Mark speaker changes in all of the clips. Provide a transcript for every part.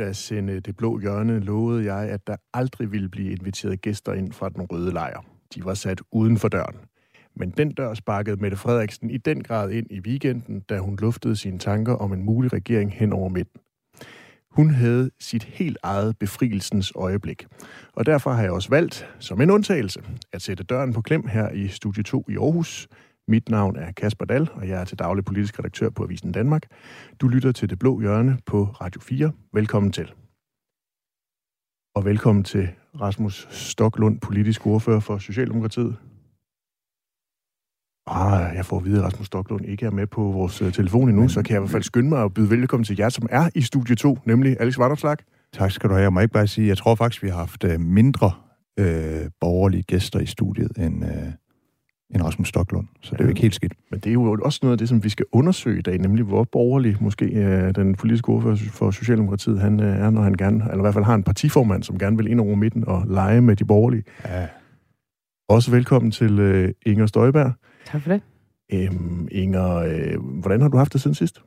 Speaker 1: begyndte det blå hjørne, lovede jeg, at der aldrig ville blive inviteret gæster ind fra den røde lejr. De var sat uden for døren. Men den dør sparkede Mette Frederiksen i den grad ind i weekenden, da hun luftede sine tanker om en mulig regering hen over midten. Hun havde sit helt eget befrielsens øjeblik. Og derfor har jeg også valgt, som en undtagelse, at sætte døren på klem her i Studie 2 i Aarhus. Mit navn er Kasper Dal, og jeg er til daglig politisk redaktør på Avisen Danmark. Du lytter til Det Blå Hjørne på Radio 4. Velkommen til. Og velkommen til Rasmus Stoklund, politisk ordfører for Socialdemokratiet. Ah, jeg får at vide, at Rasmus Stoklund ikke er med på vores uh, telefon endnu, Men, så kan jeg i hvert fald skynde mig at byde velkommen til jer, som er i studie 2, nemlig Alex Vanderslag.
Speaker 2: Tak skal du have. Jeg må ikke bare sige, jeg tror faktisk, vi har haft uh, mindre uh, borgerlige gæster i studiet end, uh, end Rasmus Stoklund, så det er jo ikke helt skidt.
Speaker 1: Men det er jo også noget af det, som vi skal undersøge i dag, nemlig hvor borgerlig måske uh, den politiske ordfører for Socialdemokratiet han uh, er, når han gerne, eller i hvert fald har en partiformand, som gerne vil ind over midten og lege med de borgerlige. Ja. Også velkommen til uh, Inger Støjberg.
Speaker 3: Tak for det.
Speaker 1: Øhm, Inger, øh, hvordan har du haft det siden sidst?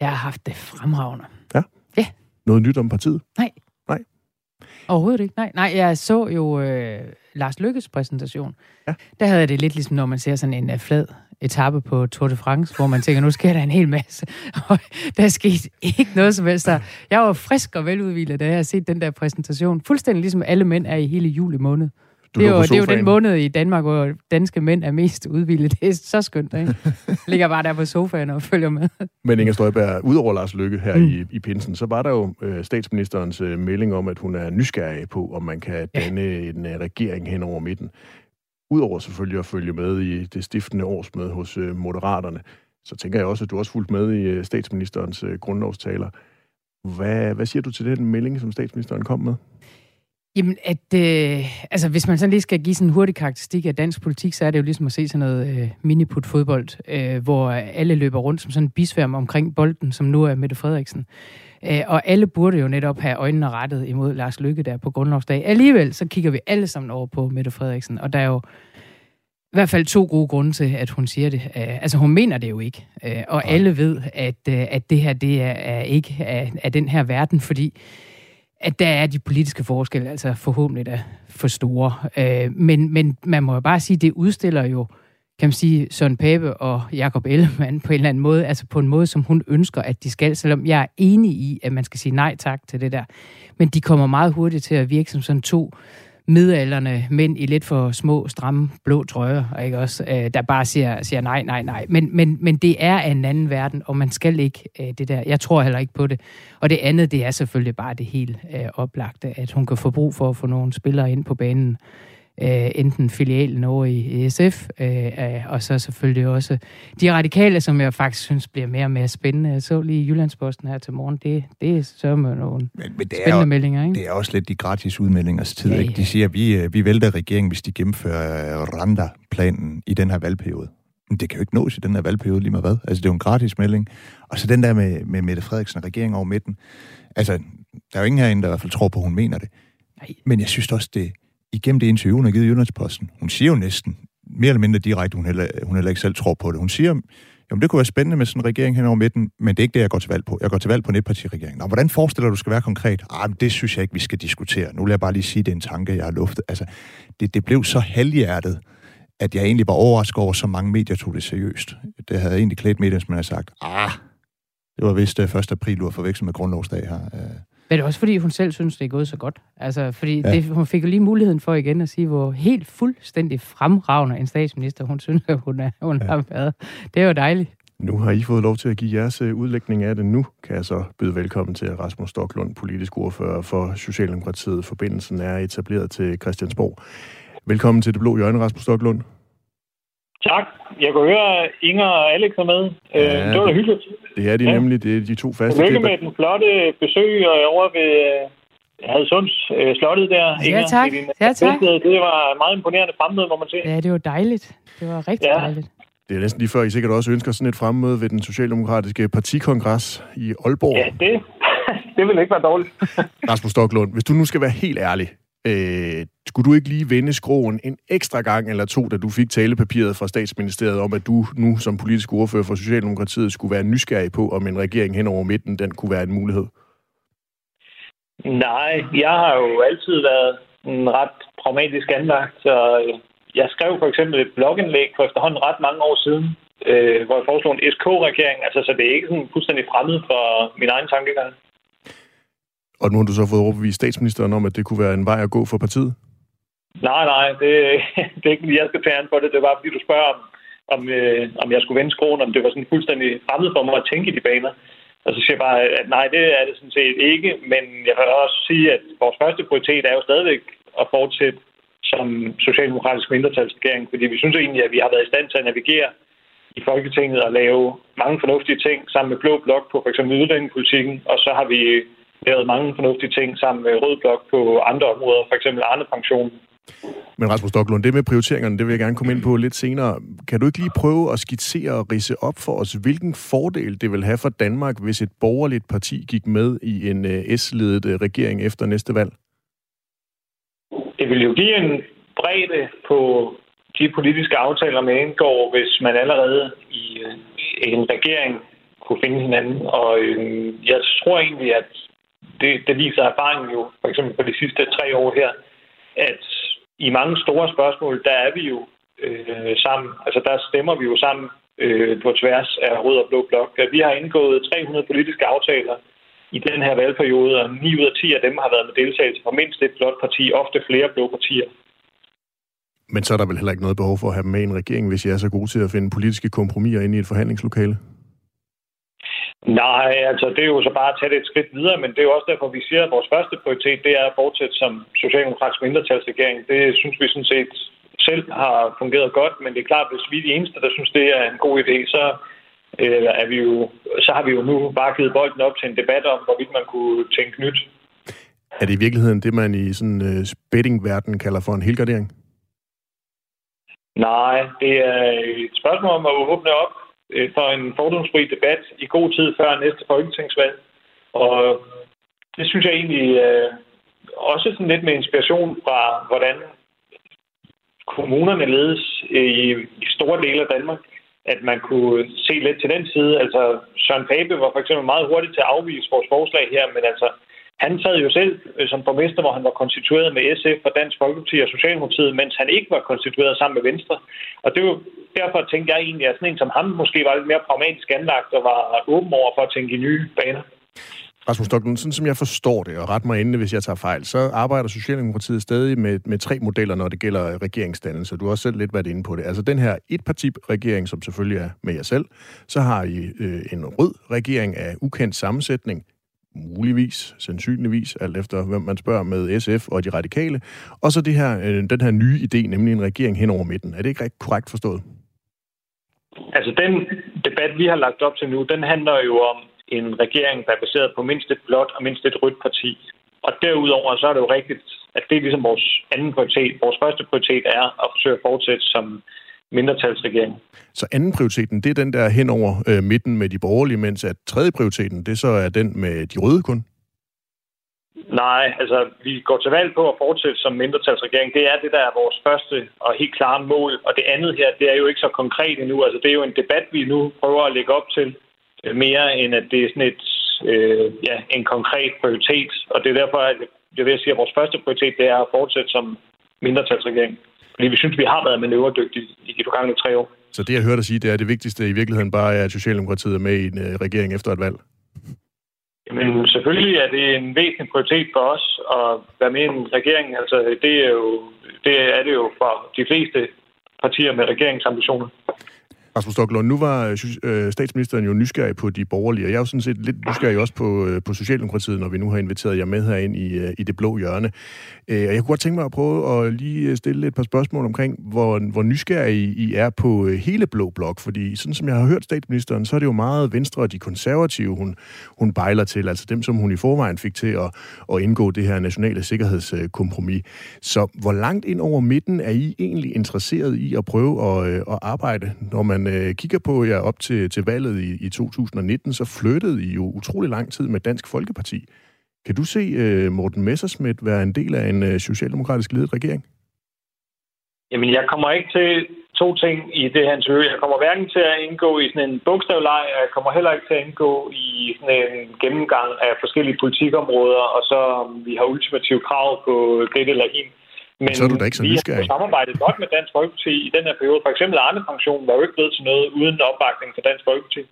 Speaker 3: Jeg har haft det fremragende.
Speaker 1: Ja?
Speaker 3: Ja.
Speaker 1: Noget nyt om partiet?
Speaker 3: Nej.
Speaker 1: Nej?
Speaker 3: Overhovedet ikke. Nej, nej jeg så jo øh, Lars Lykkes præsentation. Ja. Der havde jeg det lidt ligesom, når man ser sådan en uh, flad etape på Tour de France, hvor man tænker, nu sker der en hel masse. Og der er sket ikke noget som helst. Jeg var frisk og veludvilet, da jeg har set den der præsentation. Fuldstændig ligesom alle mænd er i hele juli måned. Du det, er jo, det er jo den måned i Danmark, hvor danske mænd er mest udvilde. Det er så skønt, ikke? Ligger bare der på sofaen og følger med.
Speaker 1: Men Inger Støjberg, udover Lars Lykke her mm. i, i Pinsen, så var der jo øh, statsministerens øh, melding om, at hun er nysgerrig på, om man kan danne ja. en øh, regering hen over midten. Udover selvfølgelig at følge med i det stiftende årsmøde hos øh, Moderaterne, så tænker jeg også, at du også fulgt med i øh, statsministerens øh, grundlovstaler. Hvad, hvad siger du til den melding, som statsministeren kom med?
Speaker 3: Jamen, at, øh, altså, hvis man sådan lige skal give sådan en hurtig karakteristik af dansk politik, så er det jo ligesom at se sådan noget øh, miniput-fodbold, øh, hvor alle løber rundt som sådan en bisværm omkring bolden, som nu er Mette Frederiksen. Øh, og alle burde jo netop have øjnene rettet imod Lars Lykke der på grundlovsdag. Alligevel, så kigger vi alle sammen over på Mette Frederiksen, og der er jo i hvert fald to gode grunde til, at hun siger det. Øh, altså, hun mener det jo ikke. Øh, og alle ved, at, øh, at det her, det er, er ikke af, af den her verden, fordi at der er de politiske forskelle altså forhåbentlig da for store. Øh, men, men man må jo bare sige, det udstiller jo, kan man sige, Søren Pape og Jakob Ellemann på en eller anden måde, altså på en måde, som hun ønsker, at de skal, selvom jeg er enig i, at man skal sige nej tak til det der. Men de kommer meget hurtigt til at virke som sådan to midalderne mænd i lidt for små, stramme, blå trøjer, ikke også, øh, der bare siger, siger nej, nej, nej. Men, men, men det er en anden verden, og man skal ikke øh, det der. Jeg tror heller ikke på det. Og det andet, det er selvfølgelig bare det helt øh, oplagte, at hun kan få brug for at få nogle spillere ind på banen, øh, enten filialen over i SF, øh, øh, og så selvfølgelig også de radikale, som jeg faktisk synes bliver mere og mere spændende. Jeg så lige Jyllandsposten her til morgen, det, det er så med nogle men, men det spændende
Speaker 2: er,
Speaker 3: meldinger. Ikke?
Speaker 2: Det er også lidt de gratis udmeldingers tid. Ja, ja. Ikke? De siger, at vi, øh, vi vælter regeringen, hvis de gennemfører Randa-planen i den her valgperiode. Men det kan jo ikke nås i den her valgperiode lige med hvad. Altså, det er jo en gratis melding. Og så den der med, med Mette Frederiksen og regeringen over midten. Altså, der er jo ingen herinde, der i hvert fald tror på, at hun mener det. Nej. Men jeg synes også, det, igennem det interview, hun har givet Jyllandsposten. Hun siger jo næsten, mere eller mindre direkte, hun heller, hun heller ikke selv tror på det. Hun siger, jamen det kunne være spændende med sådan en regering hen over midten, men det er ikke det, jeg går til valg på. Jeg går til valg på en etpartiregering. Nå, hvordan forestiller du, du skal være konkret? Ah, det synes jeg ikke, vi skal diskutere. Nu vil jeg bare lige sige, det er en tanke, jeg har luftet. Altså, det, det blev så halvhjertet, at jeg egentlig var overrasket over, så mange medier tog det seriøst. Det havde egentlig klædt medier, som man havde sagt, ah, det var vist øh, 1. April, du har forvekslet med grundlovsdag her. Øh.
Speaker 3: Men det er også fordi, hun selv synes, det er gået så godt. Altså, fordi ja. det, hun fik jo lige muligheden for igen at sige, hvor helt fuldstændig fremragende en statsminister, hun synes, at hun, er, hun ja. har været. Det er jo dejligt.
Speaker 1: Nu har I fået lov til at give jeres øh, udlægning af det. Nu kan jeg så byde velkommen til Rasmus Stoklund, politisk ordfører for Socialdemokratiet. Forbindelsen er etableret til Christiansborg. Velkommen til Det Blå Hjørne, Rasmus Stoklund.
Speaker 4: Tak. Jeg kunne høre, Inger og Alex er med. Øh, ja, det var da hyggeligt.
Speaker 1: Det er de ja. nemlig. Det er de to faste.
Speaker 4: Lykke med den flotte besøg over ved øh, Hadsunds øh, slottet der.
Speaker 3: Ja, Inger, tak. Ja, tak.
Speaker 4: Det var meget imponerende fremmøde, må man sige.
Speaker 3: Ja, det var dejligt. Det var rigtig ja. dejligt.
Speaker 1: Det er næsten lige før, I sikkert også ønsker sådan et fremmøde ved den socialdemokratiske partikongres i Aalborg.
Speaker 4: Ja, det, det vil ikke være dårligt.
Speaker 1: Rasmus Stoklund, hvis du nu skal være helt ærlig, Øh, skulle du ikke lige vende skroen en ekstra gang eller to, da du fik talepapiret fra statsministeriet om, at du nu som politisk ordfører for Socialdemokratiet skulle være nysgerrig på, om en regering hen over midten, den kunne være en mulighed?
Speaker 4: Nej, jeg har jo altid været en ret pragmatisk anlagt, så øh, jeg skrev for eksempel et blogindlæg for efterhånden ret mange år siden, øh, hvor jeg foreslog en SK-regering, altså så det er ikke sådan fuldstændig fremmed for min egen tankegang.
Speaker 1: Og nu har du så fået overbevist statsministeren om, at det kunne være en vej at gå for partiet?
Speaker 4: Nej, nej, det, det er ikke fordi, jeg skal tage for det. Det var, fordi du spørger, om, om, øh, om jeg skulle vende skruen, om det var sådan fuldstændig fremmed for mig at tænke i de baner. Og så siger jeg bare, at nej, det er det sådan set ikke. Men jeg kan også sige, at vores første prioritet er jo stadigvæk at fortsætte som socialdemokratisk mindretalsregering, fordi vi synes egentlig, at vi har været i stand til at navigere i Folketinget og lave mange fornuftige ting sammen med Blå Blok på f.eks. udlændingepolitikken, og så har vi lavet mange fornuftige ting sammen med Rød Blok på andre områder, f.eks. Arne Pension.
Speaker 1: Men Rasmus Stocklund, det med prioriteringerne, det vil jeg gerne komme ind på lidt senere. Kan du ikke lige prøve at skitsere og rise op for os, hvilken fordel det vil have for Danmark, hvis et borgerligt parti gik med i en øh, S-ledet øh, regering efter næste valg?
Speaker 4: Det vil jo give en bredde på de politiske aftaler, man indgår, hvis man allerede i øh, en regering kunne finde hinanden. Og jeg tror egentlig, at det, det viser erfaringen jo, for eksempel på de sidste tre år her, at i mange store spørgsmål, der er vi jo øh, sammen. Altså der stemmer vi jo sammen øh, på tværs af rød og blå blok. Vi har indgået 300 politiske aftaler i den her valgperiode, og 9 ud af 10 af dem har været med deltagelse fra mindst et blåt parti, ofte flere blå partier.
Speaker 1: Men så er der vel heller ikke noget behov for at have dem med i en regering, hvis jeg er så god til at finde politiske kompromiser ind i et forhandlingslokale?
Speaker 4: Nej, altså det er jo så bare at tage det et skridt videre, men det er jo også derfor, vi siger, at vores første prioritet, det er at fortsætte som socialdemokratisk mindretalsregering. Det synes vi sådan set selv har fungeret godt, men det er klart, at hvis vi er de eneste, der synes, det er en god idé, så, øh, er vi jo, så har vi jo nu bare givet bolden op til en debat om, hvorvidt man kunne tænke nyt.
Speaker 1: Er det i virkeligheden det, man i sådan uh, betting-verden kalder for en helgardering?
Speaker 4: Nej, det er et spørgsmål om at åbne op øh, Øh, for en fordomsfri debat i god tid før næste folketingsvalg. Og det synes jeg egentlig øh, også sådan lidt med inspiration fra, hvordan kommunerne ledes i, i store dele af Danmark, at man kunne se lidt til den side. Altså, Søren Pape var for eksempel meget hurtigt til at afvise vores forslag her, men altså, han sad jo selv øh, som borgmester, hvor han var konstitueret med SF og Dansk Folkeparti og Socialdemokratiet, mens han ikke var konstitueret sammen med Venstre. Og det var derfor, tænkte jeg egentlig, at sådan en som ham måske var lidt mere pragmatisk anlagt og var åben over for at tænke i nye baner.
Speaker 1: Rasmus Stoklund, sådan som jeg forstår det, og ret mig endelig, hvis jeg tager fejl, så arbejder Socialdemokratiet stadig med, med tre modeller, når det gælder regeringsdannelse. Du har også selv lidt været inde på det. Altså den her etparti-regering, som selvfølgelig er med jer selv. Så har I øh, en rød regering af ukendt sammensætning, muligvis, sandsynligvis, alt efter hvem man spørger med SF og de radikale. Og så det her, øh, den her nye idé, nemlig en regering hen over midten. Er det ikke korrekt forstået?
Speaker 4: Altså den debat, vi har lagt op til nu, den handler jo om en regering, der er baseret på mindst et blåt og mindst et rødt parti. Og derudover så er det jo rigtigt, at det er ligesom vores anden prioritet. Vores første prioritet er at forsøge at fortsætte som mindretalsregering.
Speaker 1: Så anden prioriteten, det er den der hen over øh, midten med de borgerlige, mens at tredje prioriteten, det så er den med de røde kun?
Speaker 4: Nej, altså vi går til valg på at fortsætte som mindretalsregering. Det er det, der er vores første og helt klare mål. Og det andet her, det er jo ikke så konkret endnu. Altså det er jo en debat, vi nu prøver at lægge op til øh, mere end at det er sådan et, øh, ja, en konkret prioritet. Og det er derfor, at jeg vil sige, at vores første prioritet det er at fortsætte som mindretalsregering. Fordi vi synes, vi har været manøvredygtige i de forgangne tre år.
Speaker 1: Så det, jeg hørte dig sige, det er det vigtigste i virkeligheden bare, er, at Socialdemokratiet er med i en uh, regering efter et valg?
Speaker 4: Men selvfølgelig er det en væsentlig prioritet for os at være med i en regering. Altså, det er, jo, det er det jo for de fleste partier med regeringsambitioner.
Speaker 1: Rasmus Stocklund, nu var øh, øh, statsministeren jo nysgerrig på de borgerlige, og jeg er jo sådan set lidt nysgerrig også på, øh, på Socialdemokratiet, når vi nu har inviteret jer med herind i, øh, i det blå hjørne. Øh, og jeg kunne godt tænke mig at prøve at lige stille et par spørgsmål omkring, hvor, hvor nysgerrig I er på hele blå blok, fordi sådan som jeg har hørt statsministeren, så er det jo meget Venstre og de konservative, hun, hun bejler til, altså dem, som hun i forvejen fik til at, at indgå det her nationale sikkerhedskompromis. Så hvor langt ind over midten er I egentlig interesseret i at prøve at, at arbejde, når man man øh, kigger på jer op til, til valget i, i 2019, så flyttede I jo utrolig lang tid med Dansk Folkeparti. Kan du se øh, Morten Messerschmidt være en del af en øh, socialdemokratisk ledet regering?
Speaker 4: Jamen, jeg kommer ikke til, to ting i det, han søger. Jeg kommer hverken til at indgå i sådan en bogstavleg, og jeg kommer heller ikke til at indgå i sådan en gennemgang af forskellige politikområder, og så vi har ultimative krav på det eller hende.
Speaker 1: Men så er du da ikke så nysgerrig.
Speaker 4: Vi har samarbejdet godt med Dansk Folkeparti i den her periode. For eksempel Arne Pension var jo ikke blevet til noget uden opbakning fra Dansk Folkeparti.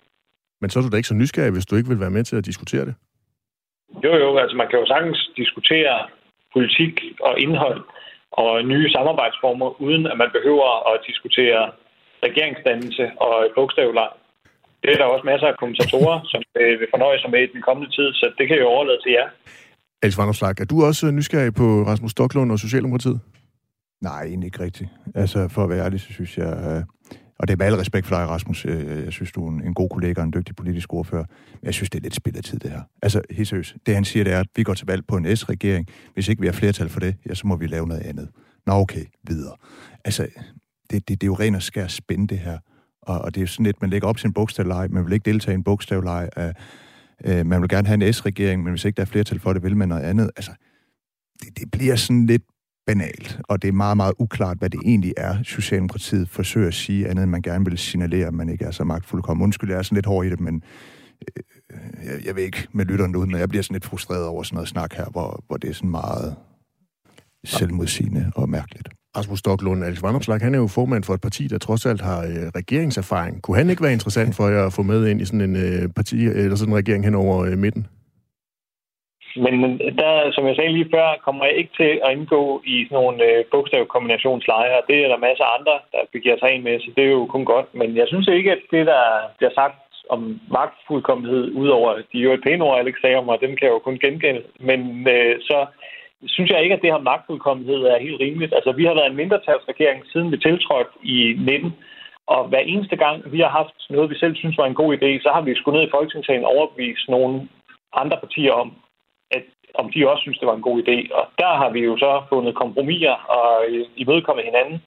Speaker 1: Men så er du da ikke så nysgerrig, hvis du ikke vil være med til at diskutere det?
Speaker 4: Jo, jo. Altså man kan jo sagtens diskutere politik og indhold og nye samarbejdsformer, uden at man behøver at diskutere regeringsdannelse og bogstavleg. Det er der også masser af kommentatorer, som vil fornøje sig med i den kommende tid, så det kan jeg jo overlade til jer.
Speaker 1: Alice Vanderslag, er du også øh, nysgerrig på Rasmus Stocklund og Socialdemokratiet?
Speaker 2: Nej, egentlig ikke rigtigt. Altså, for at være ærlig, så synes jeg... Øh, og det er med al respekt for dig, Rasmus. Øh, jeg synes, du er en god kollega og en dygtig politisk ordfører. Men jeg synes, det er lidt spild af tid, det her. Altså, helt seriøst. Det, han siger, det er, at vi går til valg på en S-regering. Hvis ikke vi har flertal for det, ja, så må vi lave noget andet. Nå, okay, videre. Altså, det, det, det er jo ren og skær spænde, det her. Og, og det er jo sådan lidt, man lægger op til en bogstavleje, man vil ikke deltage i en bogstavleje af Øh, man vil gerne have en S-regering, men hvis ikke der er flertal for det, vil man noget andet. Altså, det, det bliver sådan lidt banalt, og det er meget, meget uklart, hvad det egentlig er, Socialdemokratiet forsøger at sige, andet end man gerne vil signalere, at man ikke er så magtfuldkommen. Undskyld, jeg er sådan lidt hård i det, men øh, jeg, jeg ved ikke med lytterne ud, men jeg bliver sådan lidt frustreret over sådan noget snak her, hvor, hvor det er sådan meget selvmodsigende og mærkeligt.
Speaker 1: Rasmus Stocklund, Alex Vandopslag, han er jo formand for et parti, der trods alt har øh, regeringserfaring. Kunne han ikke være interessant for jer at få med ind i sådan en øh, parti, eller sådan en regering hen over øh, midten?
Speaker 4: Men der, som jeg sagde lige før, kommer jeg ikke til at indgå i sådan nogle øh, bogstavkombinationslejre. Det er der masser af andre, der begiver sig ind med, så det er jo kun godt. Men jeg synes ikke, at det, der bliver sagt om magtfuldkommenhed, udover de jo et pæne ord, Alex sagde om, og dem kan jeg jo kun gengælde. Men øh, så synes jeg ikke, at det her magtfuldkommenhed er helt rimeligt. Altså, vi har været en mindretalsregering, siden vi tiltrådte i 19, og hver eneste gang, vi har haft noget, vi selv synes var en god idé, så har vi skulle ned i Folketingssalen og overbevist nogle andre partier om, at om de også synes, det var en god idé. Og der har vi jo så fundet kompromiser og imødekommet hinanden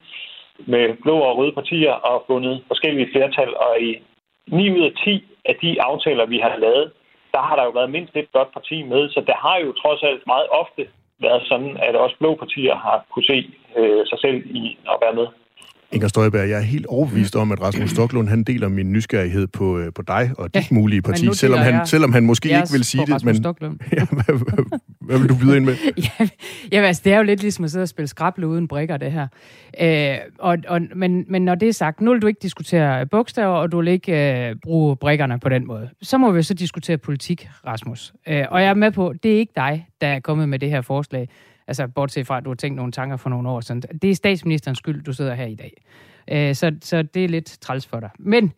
Speaker 4: med blå og røde partier og fundet forskellige flertal. Og i 9 ud af 10 af de aftaler, vi har lavet, der har der jo været mindst et godt parti med. Så der har jo trods alt meget ofte været sådan, at også blå partier har kunne se øh, sig selv i at være med.
Speaker 1: Inger Støjberg, jeg er helt overbevist om, at Rasmus Stocklund han deler min nysgerrighed på, øh, på dig og dit ja, mulige parti, selvom han, selvom han måske ikke vil sige det. Men, ja, hvad, hvad, hvad vil du byde ind med?
Speaker 3: ja, ja, altså, det er jo lidt ligesom at sidde og spille skrable uden brikker, det her. Øh, og, og, men, men når det er sagt, nu vil du ikke diskutere bogstaver, og du vil ikke øh, bruge brikkerne på den måde. Så må vi så diskutere politik, Rasmus. Øh, og jeg er med på, det er ikke dig, der er kommet med det her forslag. Altså, bortset fra, at du har tænkt nogle tanker for nogle år siden. Det er statsministerens skyld, du sidder her i dag. Øh, så, så det er lidt træls for dig. Men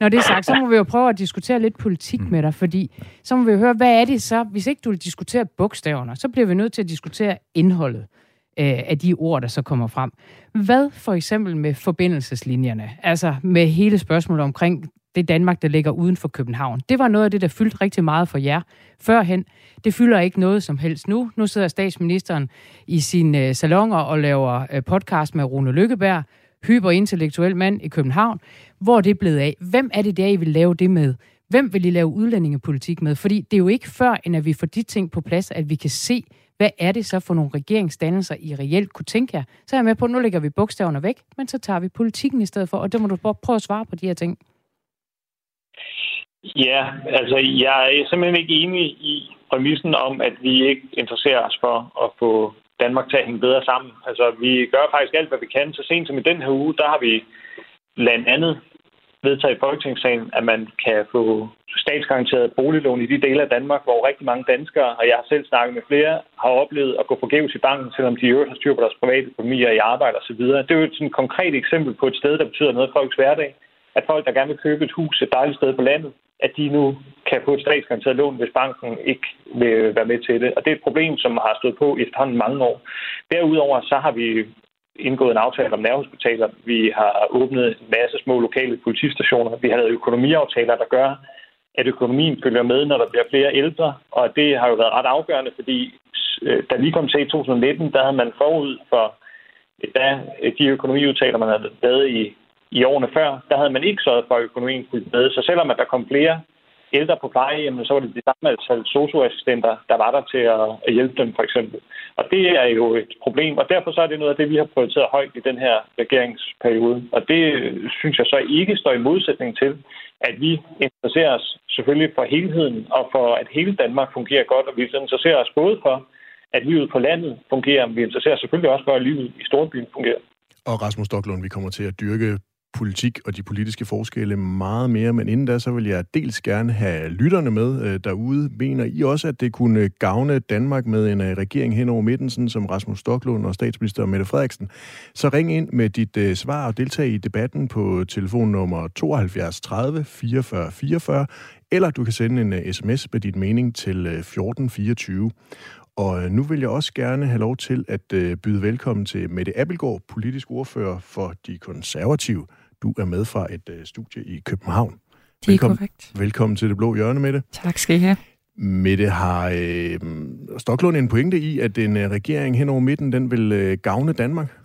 Speaker 3: når det er sagt, så må vi jo prøve at diskutere lidt politik med dig, fordi så må vi jo høre, hvad er det så, hvis ikke du vil diskutere bogstaverne, så bliver vi nødt til at diskutere indholdet øh, af de ord, der så kommer frem. Hvad for eksempel med forbindelseslinjerne, altså med hele spørgsmålet omkring det Danmark, der ligger uden for København. Det var noget af det, der fyldte rigtig meget for jer førhen. Det fylder ikke noget som helst nu. Nu sidder statsministeren i sine øh, salonger og laver øh, podcast med Rune Lykkeberg, hyperintellektuel mand i København. Hvor er det blevet af? Hvem er det der, I vil lave det med? Hvem vil I lave udlændingepolitik med? Fordi det er jo ikke før, end at vi får de ting på plads, at vi kan se, hvad er det så for nogle regeringsdannelser, I reelt kunne tænke jer? Så er jeg med på, at nu lægger vi bogstaverne væk, men så tager vi politikken i stedet for, og det må du prøve at svare på de her ting.
Speaker 4: Ja, altså jeg er simpelthen ikke enig i præmissen om, at vi ikke interesserer os for at få Danmark til at hænge bedre sammen. Altså vi gør faktisk alt, hvad vi kan. Så sent som i den her uge, der har vi blandt andet vedtaget i Folketingssalen, at man kan få statsgaranteret boliglån i de dele af Danmark, hvor rigtig mange danskere, og jeg har selv snakket med flere, har oplevet at gå forgæves i banken, selvom de i øvrigt har styr på deres private økonomi og i arbejde osv. Det er jo et sådan konkret eksempel på et sted, der betyder noget for folks hverdag. At folk, der gerne vil købe et hus et dejligt sted på landet, at de nu kan få et statsgaranteret lån, hvis banken ikke vil være med til det. Og det er et problem, som har stået på i efterhånden mange år. Derudover så har vi indgået en aftale om nærhospitaler. Vi har åbnet en masse små lokale politistationer. Vi har lavet økonomiaftaler, der gør, at økonomien følger med, når der bliver flere ældre. Og det har jo været ret afgørende, fordi øh, da vi kom til i 2019, der havde man forud for da de økonomiudtaler, man havde lavet i i årene før, der havde man ikke sørget for, at økonomien fulgte med. Så selvom at der kom flere ældre på plejehjemmet, så var det det samme antal socioassistenter, der var der til at hjælpe dem, for eksempel. Og det er jo et problem, og derfor så er det noget af det, vi har prioriteret højt i den her regeringsperiode. Og det øh, synes jeg så ikke står i modsætning til, at vi interesserer os selvfølgelig for helheden og for, at hele Danmark fungerer godt, og vi interesserer os både for, at livet på landet fungerer, men vi interesserer os selvfølgelig også for, at livet i storbyen fungerer.
Speaker 1: Og Rasmus Stocklund, vi kommer til at dyrke politik og de politiske forskelle meget mere, men inden da, så vil jeg dels gerne have lytterne med øh, derude. Mener I også, at det kunne gavne Danmark med en øh, regering hen over midten, sådan som Rasmus Stoklund og statsminister Mette Frederiksen? Så ring ind med dit uh, svar og deltag i debatten på telefonnummer 72 30 44 44, eller du kan sende en øh, uh, sms med dit mening til uh, 1424. Og nu vil jeg også gerne have lov til at byde velkommen til Mette Appelgaard, politisk ordfører for De Konservative. Du er med fra et øh, studie i København.
Speaker 5: Det er velkommen, korrekt.
Speaker 1: Velkommen til Det Blå Hjørne, Mette.
Speaker 5: Tak skal I have.
Speaker 1: Mette, har øh, Stoklund en pointe i, at en øh, regering hen over midten, den vil øh, gavne Danmark?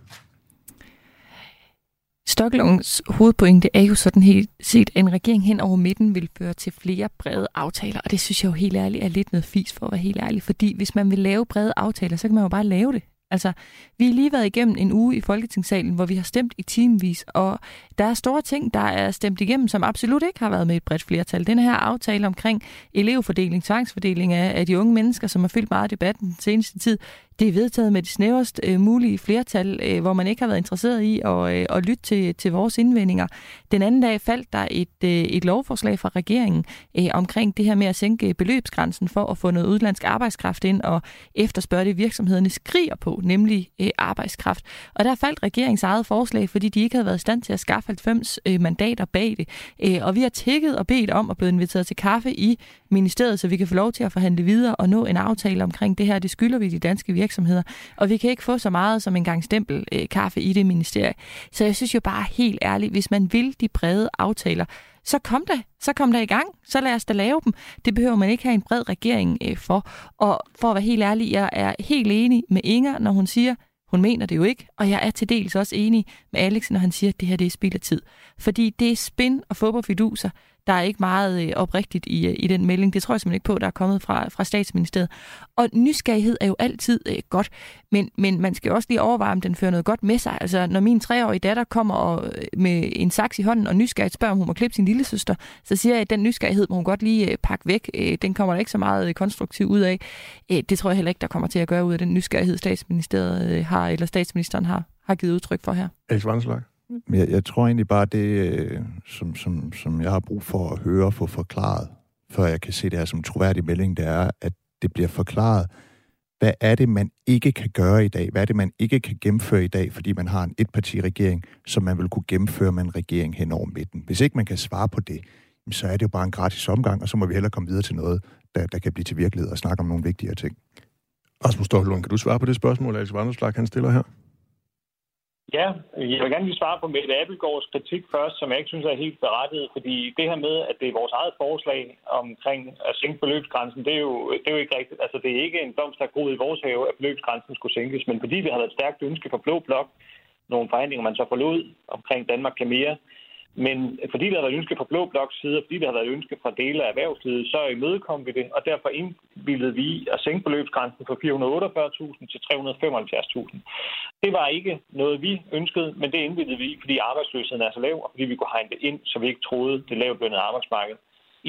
Speaker 5: Stokkelungens hovedpointe er jo sådan helt set, at en regering hen over midten vil føre til flere brede aftaler, og det synes jeg jo helt ærligt er lidt noget fis for at være helt ærlig, fordi hvis man vil lave brede aftaler, så kan man jo bare lave det. Altså, vi har lige været igennem en uge i Folketingssalen, hvor vi har stemt i timevis, og der er store ting, der er stemt igennem, som absolut ikke har været med et bredt flertal. Den her aftale omkring elevfordeling, tvangsfordeling af, af de unge mennesker, som har fyldt meget debatten den seneste tid, det er vedtaget med det snæverst øh, mulige flertal, øh, hvor man ikke har været interesseret i at, øh, at lytte til, til vores indvendinger. Den anden dag faldt der et, øh, et lovforslag fra regeringen øh, omkring det her med at sænke beløbsgrænsen for at få noget udlandsk arbejdskraft ind og efterspørge det, virksomhederne skriger på, nemlig øh, arbejdskraft. Og der faldt regeringens eget forslag, fordi de ikke havde været i stand til at skaffe 90 øh, mandater bag det. Øh, og vi har tækket og bedt om at blive inviteret til kaffe i ministeriet, så vi kan få lov til at forhandle videre og nå en aftale omkring det her. Det skylder vi de danske virksomheder. Og vi kan ikke få så meget som en gang stempel øh, kaffe i det ministerie. Så jeg synes jo bare helt ærligt, hvis man vil de brede aftaler, så kom da, så kom der i gang, så lad os da lave dem. Det behøver man ikke have en bred regering øh, for. Og for at være helt ærlig, jeg er helt enig med Inger, når hun siger, hun mener det jo ikke, og jeg er til dels også enig med Alex, når han siger, at det her det er spild af tid. Fordi det er spin og fodboldfiduser. Der er ikke meget øh, oprigtigt i, øh, i den melding. Det tror jeg simpelthen ikke på, der er kommet fra, fra statsministeriet. Og nysgerrighed er jo altid øh, godt, men, men man skal jo også lige overveje, om den fører noget godt med sig. Altså, når min treårige datter kommer og, øh, med en saks i hånden og nysgerrigt spørger, om hun må klippe sin lille søster, så siger jeg, at den nysgerrighed må hun godt lige øh, pakke væk. Øh, den kommer der ikke så meget øh, konstruktiv ud af. Øh, det tror jeg heller ikke, der kommer til at gøre ud af den nysgerrighed, statsministeriet øh, har, eller statsministeren har, har givet udtryk for her.
Speaker 1: Alex Vanslag.
Speaker 2: Jeg, jeg tror egentlig bare, det, øh, som, som, som jeg har brug for at høre og få forklaret, før jeg kan se det her som troværdig melding, det er, at det bliver forklaret, hvad er det, man ikke kan gøre i dag? Hvad er det, man ikke kan gennemføre i dag, fordi man har en etpartiregering, som man vil kunne gennemføre med en regering hen over midten? Hvis ikke man kan svare på det, så er det jo bare en gratis omgang, og så må vi hellere komme videre til noget, der, der kan blive til virkelighed og snakke om nogle vigtigere ting.
Speaker 1: Rasmus Stocklund, kan du svare på det spørgsmål, Alex Vanderslag, han stiller her?
Speaker 4: Ja, jeg vil gerne lige svare på Mette Appelgaards kritik først, som jeg ikke synes er helt berettiget, fordi det her med, at det er vores eget forslag omkring at sænke beløbsgrænsen, det er jo, det er jo ikke rigtigt. Altså, det er ikke en blomst, der i vores have, at beløbsgrænsen skulle sænkes, men fordi vi har været et stærkt ønske for Blå Blok, nogle forhandlinger, man så forlod omkring Danmark kan mere, men fordi der har været ønske fra Blå Bloks side, og fordi der har været ønske fra dele af erhvervslivet, så imødekom vi det, og derfor indbildede vi at sænke beløbsgrænsen fra 448.000 til 375.000. Det var ikke noget, vi ønskede, men det indbildede vi, fordi arbejdsløsheden er så lav, og fordi vi kunne hegne det ind, så vi ikke troede det lavt lønnede arbejdsmarked.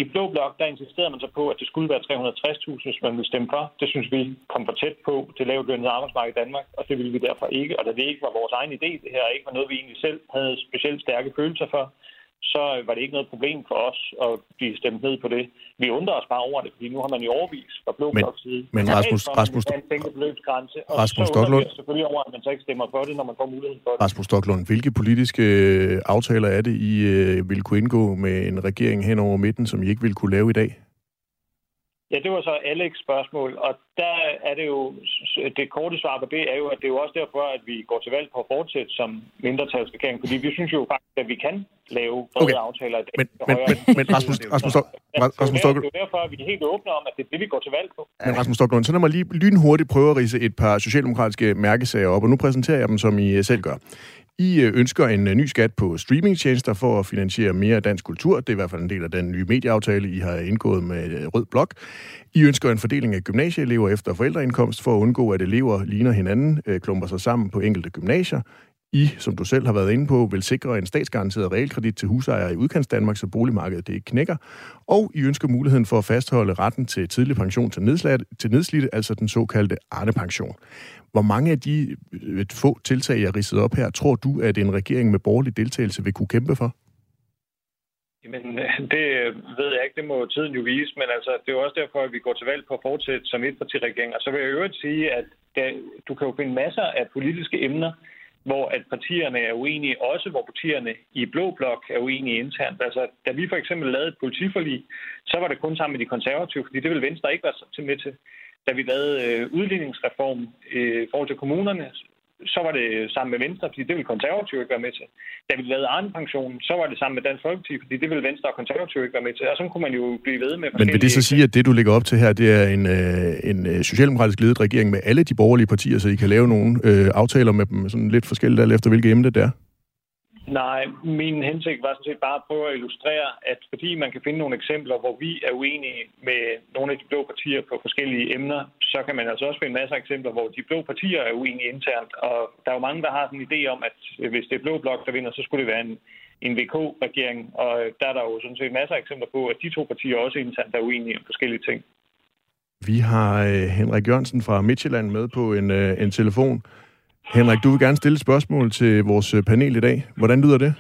Speaker 4: I Blå Blok, der insisterede man så på, at det skulle være 360.000, hvis man ville stemme for. Det synes vi kom for tæt på det lavt lønnede arbejdsmarked i Danmark, og det ville vi derfor ikke. Og da det ikke var vores egen idé, det her ikke var noget, vi egentlig selv havde specielt stærke følelser for, så var det ikke noget problem for os at blive stemt ned på det. Vi undrer os bare over det, fordi nu har man jo overvis fra Blå Bloks side.
Speaker 1: Men Rasmus, Rasmus,
Speaker 4: og Rasmus så undrer vi selvfølgelig over, at man så ikke stemmer for det, når man får muligheden for det.
Speaker 1: Rasmus Stocklund, hvilke politiske øh, aftaler er det, I øh, vil kunne indgå med en regering hen over midten, som I ikke vil kunne lave i dag?
Speaker 4: Ja, det var så Alex spørgsmål, og der er det jo, det korte svar på det er jo, at det er jo også derfor, at vi går til valg på at fortsætte som mindretalsregering, fordi vi synes jo faktisk, at vi kan lave brede okay. aftaler i dag.
Speaker 1: Men, men, men, men Rasmus, Rasmus, Rasmus
Speaker 4: Stocklund... Det er derfor, at vi er helt åbne om, at det er det, vi går til valg på.
Speaker 1: Men Rasmus Stocklund, så lad mig lige lynhurtigt prøve at rise et par socialdemokratiske mærkesager op, og nu præsenterer jeg dem, som I selv gør. I øh, ønsker en øh, ny skat på streamingtjenester for at finansiere mere dansk kultur. Det er i hvert fald en del af den nye medieaftale, I har indgået med øh, Rød Blok. I ønsker en fordeling af gymnasieelever efter forældreindkomst for at undgå, at elever ligner hinanden, klumper sig sammen på enkelte gymnasier. I, som du selv har været inde på, vil sikre en statsgaranteret realkredit til husejere i udkants Danmark, så boligmarkedet det ikke knækker. Og I ønsker muligheden for at fastholde retten til tidlig pension til, nedslidte, til nedslidte, altså den såkaldte Arne-pension. Hvor mange af de øh, et få tiltag, jeg ridset op her, tror du, at en regering med borgerlig deltagelse vil kunne kæmpe for?
Speaker 4: Jamen, øh, det øh, ved jeg ikke. Det må tiden jo vise. Men altså, det er jo også derfor, at vi går til valg på at fortsætte som et parti-regering. Og så vil jeg øvrigt sige, at du kan jo finde masser af politiske emner, hvor at partierne er uenige, også hvor partierne i Blå Blok er uenige internt. Altså, da vi for eksempel lavede et politiforlig, så var det kun sammen med de konservative, fordi det vil Venstre ikke være med til. Da vi lavede øh, udligningsreform øh, forhold til kommunerne, så var det sammen med Venstre, fordi det ville konservative ikke være med til. Da vi lavede Arne-pensionen, så var det sammen med Dansk Folkeparti, fordi det ville Venstre og konservative ikke være med til. Og så kunne man jo blive ved med
Speaker 1: Men vil det så sige, at det, du lægger op til her, det er en, øh, en øh, socialdemokratisk ledet regering med alle de borgerlige partier, så I kan lave nogle øh, aftaler med dem sådan lidt forskelligt alt efter, hvilke emne det er?
Speaker 4: Nej, min hensigt var sådan set bare at prøve at illustrere, at fordi man kan finde nogle eksempler, hvor vi er uenige med nogle af de blå partier på forskellige emner, så kan man altså også finde masser af eksempler, hvor de blå partier er uenige internt. Og der er jo mange, der har sådan en idé om, at hvis det er blå blok, der vinder, så skulle det være en, en VK-regering. Og der er der jo sådan set masser af eksempler på, at de to partier også internt er uenige om forskellige ting.
Speaker 1: Vi har øh, Henrik Jørgensen fra Midtjylland med på en, øh, en telefon. Henrik, du vil gerne stille et spørgsmål til vores øh, panel i dag. Hvordan lyder det?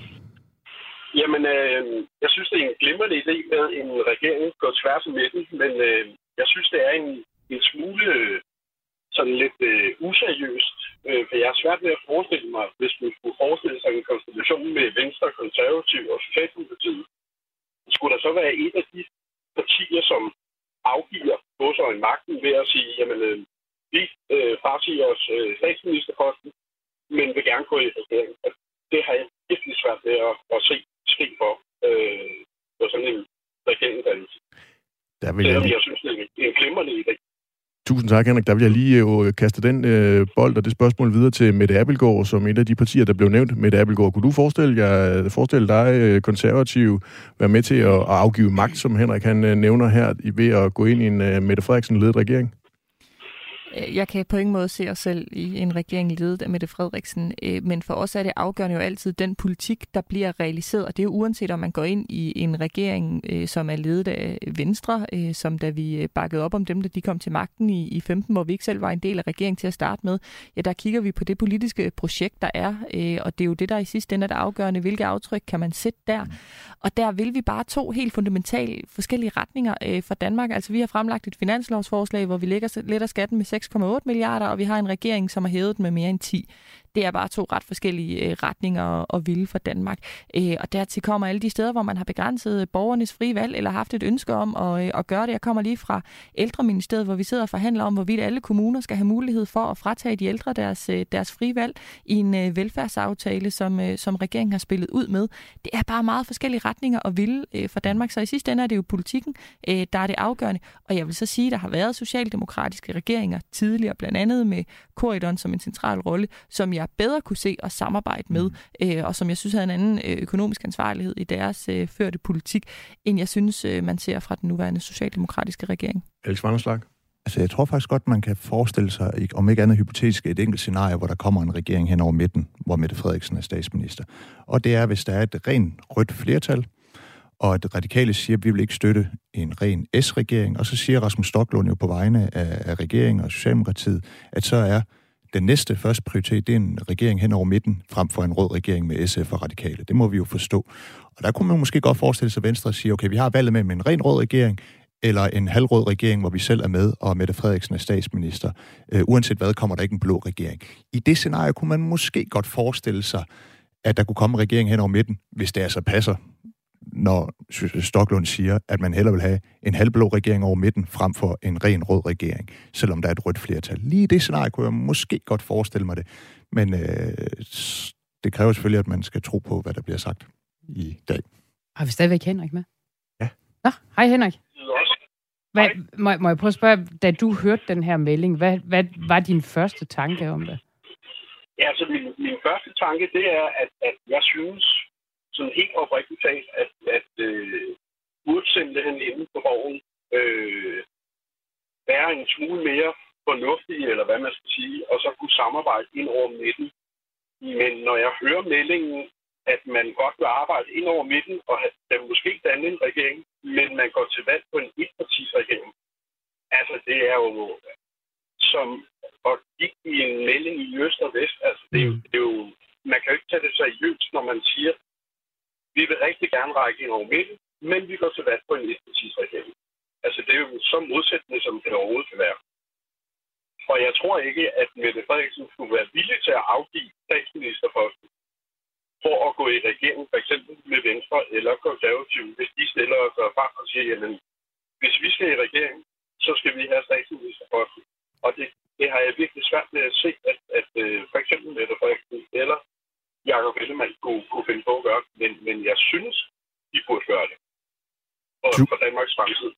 Speaker 6: Jamen, øh, jeg synes, det er en glimrende idé med en regering går tværs af midten, men øh, jeg synes, det er en, en smule øh, sådan lidt øh, useriøst. Øh, for jeg har svært ved at forestille mig, hvis man skulle forestille sig en konstitution med Venstre, Konservativ og Socialdemokratiet, skulle der så være et af de partier, som afgiver på sig en magten ved at sige, jamen, øh, vi øh, frasiger os øh, statsministerposten, men vil gerne gå i regering. Det har jeg virkelig svært ved at, at se ske for øh, på sådan en regeringsdannelse. Der vil jeg, lige... jeg synes, det er en glimrende idé.
Speaker 1: Tusind tak, Henrik. Der vil jeg lige øh, kaste den øh, bold og det spørgsmål videre til Mette Abelgaard, som et af de partier, der blev nævnt. Mette Abelgaard, kunne du forestille, jer, forestille dig øh, konservativ være med til at, at afgive magt, som Henrik han øh, nævner her, ved at gå ind i en øh, Mette Frederiksen-ledet regering?
Speaker 5: Øh, jeg kan på ingen måde se os selv i en regering ledet af Mette Frederiksen, øh, men for os er det afgørende jo altid den politik, der bliver realiseret, og det er jo uanset om man går ind i en regering, øh, som er ledet af Venstre, som da vi bakkede op om dem, da de kom til magten i, i 15, hvor vi ikke selv var en del af regeringen til at starte med, ja, der kigger vi på det politiske projekt, der er, og det er jo det, der i sidste ende er det afgørende, hvilke aftryk kan man sætte der. Og der vil vi bare to helt fundamentalt forskellige retninger for Danmark. Altså vi har fremlagt et finanslovsforslag, hvor vi lægger, letter skatten med 6,8 milliarder, og vi har en regering, som har hævet den med mere end 10. Det er bare to ret forskellige øh, retninger og vilde for Danmark. Øh, og dertil kommer alle de steder, hvor man har begrænset øh, borgernes frie valg, eller haft et ønske om at, øh, at gøre det. Jeg kommer lige fra ældreministeriet, hvor vi sidder og forhandler om, hvorvidt alle kommuner skal have mulighed for at fratage de ældre deres, øh, deres frie valg i en øh, velfærdsaftale, som, øh, som regeringen har spillet ud med. Det er bare meget forskellige retninger og vilde øh, for Danmark. Så i sidste ende er det jo politikken, øh, der er det afgørende. Og jeg vil så sige, at der har været socialdemokratiske regeringer tidligere, blandt andet med Corridon som en central rolle, som jeg bedre kunne se og samarbejde med, mm. øh, og som jeg synes havde en anden øh, økonomisk ansvarlighed i deres øh, førte politik, end jeg synes, øh, man ser fra den nuværende socialdemokratiske regering.
Speaker 1: Alex Vanderslag?
Speaker 2: Altså, jeg tror faktisk godt, man kan forestille sig, om ikke andet hypotetisk, et enkelt scenarie, hvor der kommer en regering hen over midten, hvor Mette Frederiksen er statsminister. Og det er, hvis der er et rent rødt flertal, og at radikale siger, at vi vil ikke støtte en ren S-regering, og så siger Rasmus Stocklund jo på vegne af, af regeringen og Socialdemokratiet, at så er den næste første prioritet, det er en regering hen over midten, frem for en rød regering med SF og radikale. Det må vi jo forstå. Og der kunne man måske godt forestille sig, at Venstre siger, okay, vi har valget med en ren rød regering, eller en halvrød regering, hvor vi selv er med, og Mette Frederiksen er statsminister. Øh, uanset hvad, kommer der ikke en blå regering. I det scenarie kunne man måske godt forestille sig, at der kunne komme en regering hen over midten, hvis det altså passer når Stoklund siger, at man hellere vil have en halvblå regering over midten, frem for en ren rød regering, selvom der er et rødt flertal. Lige i det scenarie kunne jeg måske godt forestille mig det, men øh, det kræver selvfølgelig, at man skal tro på, hvad der bliver sagt i dag.
Speaker 3: Har vi stadigvæk Henrik med?
Speaker 1: Ja.
Speaker 3: Nå, hej Henrik. Hvad, må, må jeg prøve at spørge, da du hørte den her melding, hvad, hvad var din første tanke om det?
Speaker 6: Ja, altså min, min første tanke, det er, at, at jeg synes, sådan helt oprigtigt talt, at, at øh, burde simpelthen inde på borgen øh, være en smule mere fornuftig, eller hvad man skal sige, og så kunne samarbejde ind over midten. Men når jeg hører meldingen, at man godt vil arbejde ind over midten, og have, måske danne en regering, men man går til valg på en etpartisregering, altså det er jo som at gik i en melding i øst og vest. Altså, det er, jo, mm. det er jo, man kan jo ikke tage det seriøst, når man siger, vi vil rigtig gerne række ind over midten, men vi går til valg på en etpartisregering. Altså, det er jo så modsættende, som det overhovedet kan være. Og jeg tror ikke, at Mette Frederiksen skulle være villig til at afgive statsministerposten for at gå i regering, for eksempel med Venstre eller Konservative, hvis de stiller sig frem og siger, jamen, hvis vi skal i regering, så skal vi have statsministerposten. Og det, det har jeg virkelig svært med at se, at, at uh, for eksempel Mette Frederiksen eller Jacob Ellemann kunne, kunne finde på at gøre men, men jeg synes, de burde gøre det for, for Danmarks fremtid.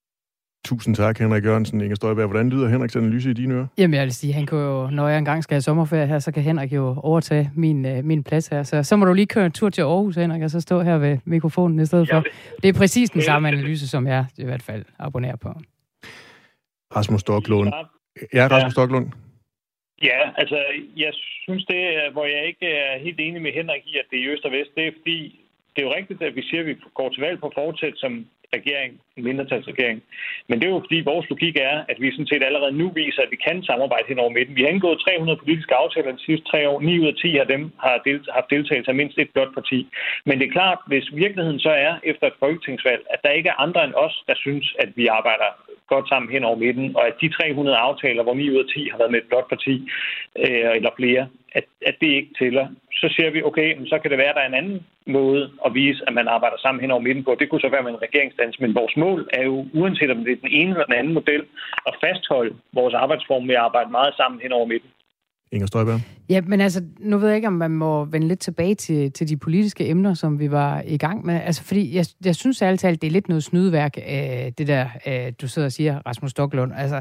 Speaker 1: Tusind tak, Henrik Jørgensen. Inger Støjberg, hvordan lyder Henriks analyse i dine ører?
Speaker 3: Jamen, jeg vil sige, han kan jo, når jeg engang skal have sommerferie her, så kan Henrik jo overtage min, uh, min plads her. Så, så må du lige køre en tur til Aarhus, Henrik, og så stå her ved mikrofonen i stedet for. Det er præcis den samme analyse, som jeg i hvert fald abonnerer på.
Speaker 1: Rasmus Storklund, Ja, Rasmus ja. Stocklund.
Speaker 4: Ja, altså, jeg synes det, hvor jeg ikke er helt enig med Henrik i, at det er i øst og vest, det er fordi, det er jo rigtigt, at vi siger, at vi går til valg på fortsæt som regering, en mindretalsregering. Men det er jo fordi, vores logik er, at vi sådan set allerede nu viser, at vi kan samarbejde hen over midten. Vi har indgået 300 politiske aftaler de sidste tre år. 9 ud af 10 af dem har delt, haft deltagelse af mindst et blot parti. Men det er klart, hvis virkeligheden så er efter et folketingsvalg, at der ikke er andre end os, der synes, at vi arbejder godt sammen hen over midten, og at de 300 aftaler, hvor 9 ud af 10 har været med et blot parti øh, eller flere, at, at det ikke tæller. Så siger vi, okay, men så kan det være, at der er en anden måde at vise, at man arbejder sammen hen over midten på. Det kunne så være med en regeringsdans, men vores mål er jo, uanset om det er den ene eller den anden model, at fastholde vores arbejdsform med at arbejde meget sammen hen over midten.
Speaker 1: Inger Støjberg?
Speaker 3: Ja, men altså, nu ved jeg ikke, om man må vende lidt tilbage til, til de politiske emner, som vi var i gang med. Altså, fordi jeg, jeg synes ærligt talt, det er lidt noget snydeværk, øh, det der, øh, du sidder og siger, Rasmus Stoklund. Altså,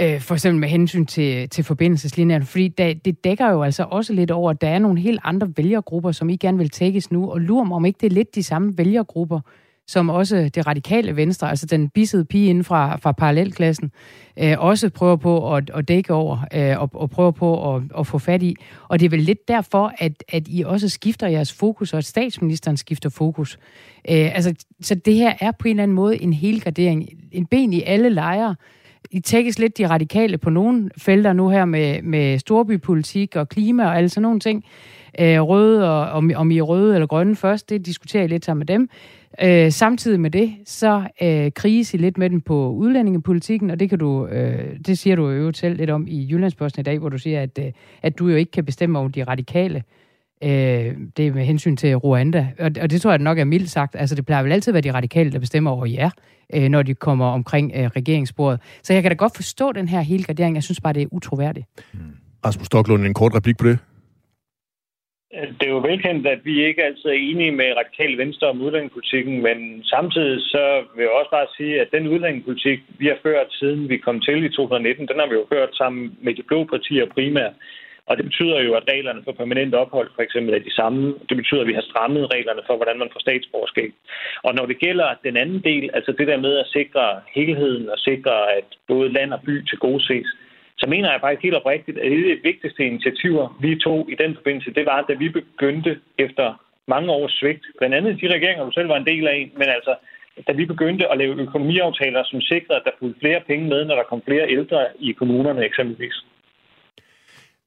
Speaker 3: øh, for eksempel med hensyn til, til forbindelseslinjerne, fordi da, det dækker jo altså også lidt over, at der er nogle helt andre vælgergrupper, som I gerne vil tækkes nu, og lurer mig, om ikke det er lidt de samme vælgergrupper, som også det radikale venstre, altså den bissede pige inden fra, fra parallelklassen, øh, også prøver på at, at dække over øh, og, og prøver på at, at få fat i. Og det er vel lidt derfor, at, at I også skifter jeres fokus, og at statsministeren skifter fokus. Øh, altså, så det her er på en eller anden måde en helgardering, En ben i alle lejre. I tækkes lidt de radikale på nogle felter nu her med, med storbypolitik og klima og alle sådan nogle ting. Øh, røde og om, om I er røde eller grønne først, det diskuterer I lidt sammen med dem. Øh, samtidig med det, så øh, kriges I lidt med den på udlændingepolitikken, og det kan du, øh, det siger du jo selv lidt om i Jyllandsposten i dag, hvor du siger, at, øh, at du jo ikke kan bestemme over de radikale. Øh, det er med hensyn til Rwanda, og, og det tror jeg nok er mildt sagt. Altså, det plejer vel altid at være de radikale, der bestemmer over jer, øh, når de kommer omkring øh, regeringsbordet. Så jeg kan da godt forstå den her hele gradering. Jeg synes bare, det er utroværdigt.
Speaker 1: Mm. Rasmus Stocklund, en kort replik på det.
Speaker 4: Det er jo velkendt, at vi ikke altid er enige med radikal venstre om udlændingepolitikken, men samtidig så vil jeg også bare sige, at den udlændingepolitik, vi har ført siden vi kom til i 2019, den har vi jo ført sammen med de blå partier primært. Og det betyder jo, at reglerne for permanent ophold for eksempel er de samme. Det betyder, at vi har strammet reglerne for, hvordan man får statsborgerskab. Og når det gælder den anden del, altså det der med at sikre helheden og sikre, at både land og by til gode ses, så mener jeg faktisk helt oprigtigt, at det vigtigste initiativer, vi tog i den forbindelse, det var, da vi begyndte efter mange års svigt, blandt andet de regeringer, du selv var en del af, men altså, da vi begyndte at lave økonomiaftaler, som sikrede, at der fulgte flere penge med, når der kom flere ældre i kommunerne eksempelvis.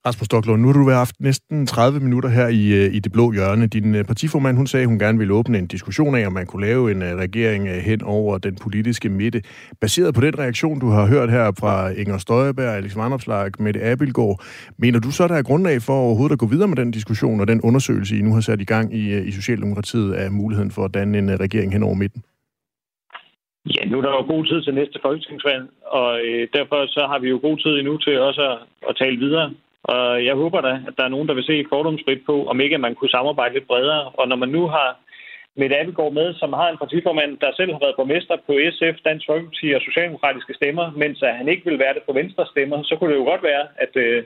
Speaker 1: Rasmus Stoklund, nu har du haft næsten 30 minutter her i, øh, i det blå hjørne. Din øh, partiformand, hun sagde, at hun gerne ville åbne en diskussion af, om man kunne lave en øh, regering hen over den politiske midte. Baseret på den reaktion, du har hørt her fra Inger Støjberg, Alex Vandopslag, Mette Abildgaard, mener du så, der er grundlag for overhovedet at gå videre med den diskussion og den undersøgelse, I nu har sat i gang i, i Socialdemokratiet af muligheden for at danne en regering hen over midten?
Speaker 4: Ja, nu er der jo god tid til næste folketingsvalg, og øh, derfor så har vi jo god tid endnu til også at, at tale videre og jeg håber da, at der er nogen, der vil se fordomsfrit på, om ikke at man kunne samarbejde lidt bredere. Og når man nu har Mette Abelgaard med, som har en partiformand, der selv har været borgmester på SF, Dansk Folkeparti og Socialdemokratiske stemmer, mens han ikke vil være det på Venstre stemmer, så kunne det jo godt være, at øh,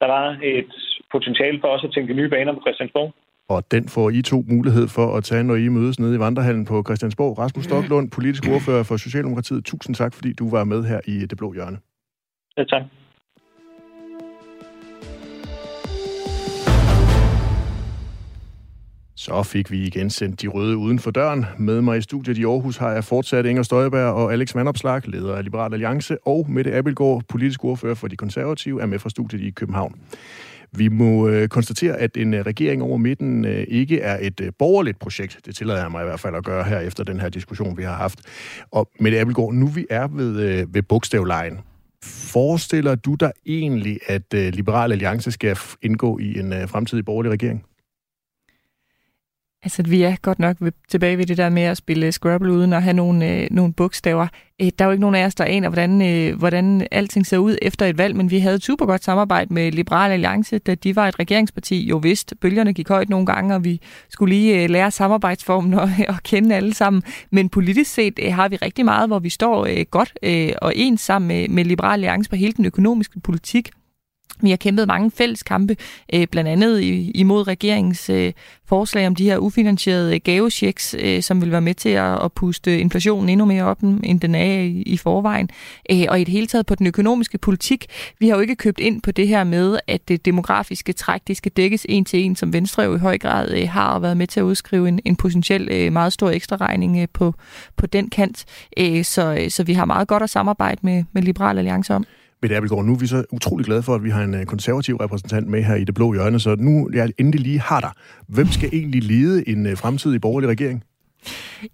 Speaker 4: der var et potentiale for os at tænke nye baner på Christiansborg.
Speaker 1: Og den får I to mulighed for at tage, når I mødes nede i Vandrehallen på Christiansborg. Rasmus Stocklund, politisk ordfører for Socialdemokratiet. Tusind tak, fordi du var med her i Det Blå Hjørne.
Speaker 4: Ja, tak.
Speaker 1: Så fik vi igen sendt de røde uden for døren. Med mig i studiet i Aarhus har jeg fortsat Inger Støjberg og Alex Vandopslag, leder af Liberal Alliance, og Mette Abelgaard, politisk ordfører for de konservative, er med fra studiet i København. Vi må øh, konstatere, at en øh, regering over midten øh, ikke er et øh, borgerligt projekt. Det tillader jeg mig i hvert fald at gøre her efter den her diskussion, vi har haft. Og Mette Abelgaard, nu vi er ved, øh, ved bogstavlejen. Forestiller du dig egentlig, at øh, Liberal Alliance skal indgå i en øh, fremtidig borgerlig regering?
Speaker 5: Altså, vi er godt nok tilbage ved det der med at spille Scrabble uden at have nogle, øh, nogle bogstaver. Øh, der er jo ikke nogen af os, der aner, hvordan, øh, hvordan alting ser ud efter et valg, men vi havde et super godt samarbejde med Liberal Alliance, da de var et regeringsparti. Jo vist, bølgerne gik højt nogle gange, og vi skulle lige øh, lære samarbejdsformen og, og kende alle sammen. Men politisk set øh, har vi rigtig meget, hvor vi står øh, godt øh, og ens sammen med, med Liberal Alliance på hele den økonomiske politik. Vi har kæmpet mange fælles kampe, øh, blandt andet imod regeringens øh, forslag om de her ufinansierede øh, gavechecks, øh, som vil være med til at puste inflationen endnu mere op, end den er i forvejen. Øh, og i det hele taget på den økonomiske politik, vi har jo ikke købt ind på det her med, at det demografiske træk, det skal dækkes en til en, som Venstre jo i høj grad øh, har været med til at udskrive en, en potentiel meget stor ekstra regning på, på den kant. Så, så vi har meget godt at samarbejde med, med Liberal Alliance om.
Speaker 1: Mette Abelgaard, nu er vi så utrolig glade for, at vi har en øh, konservativ repræsentant med her i det blå hjørne, så nu jeg endelig lige har dig. Hvem skal egentlig lede en øh, fremtidig borgerlig regering?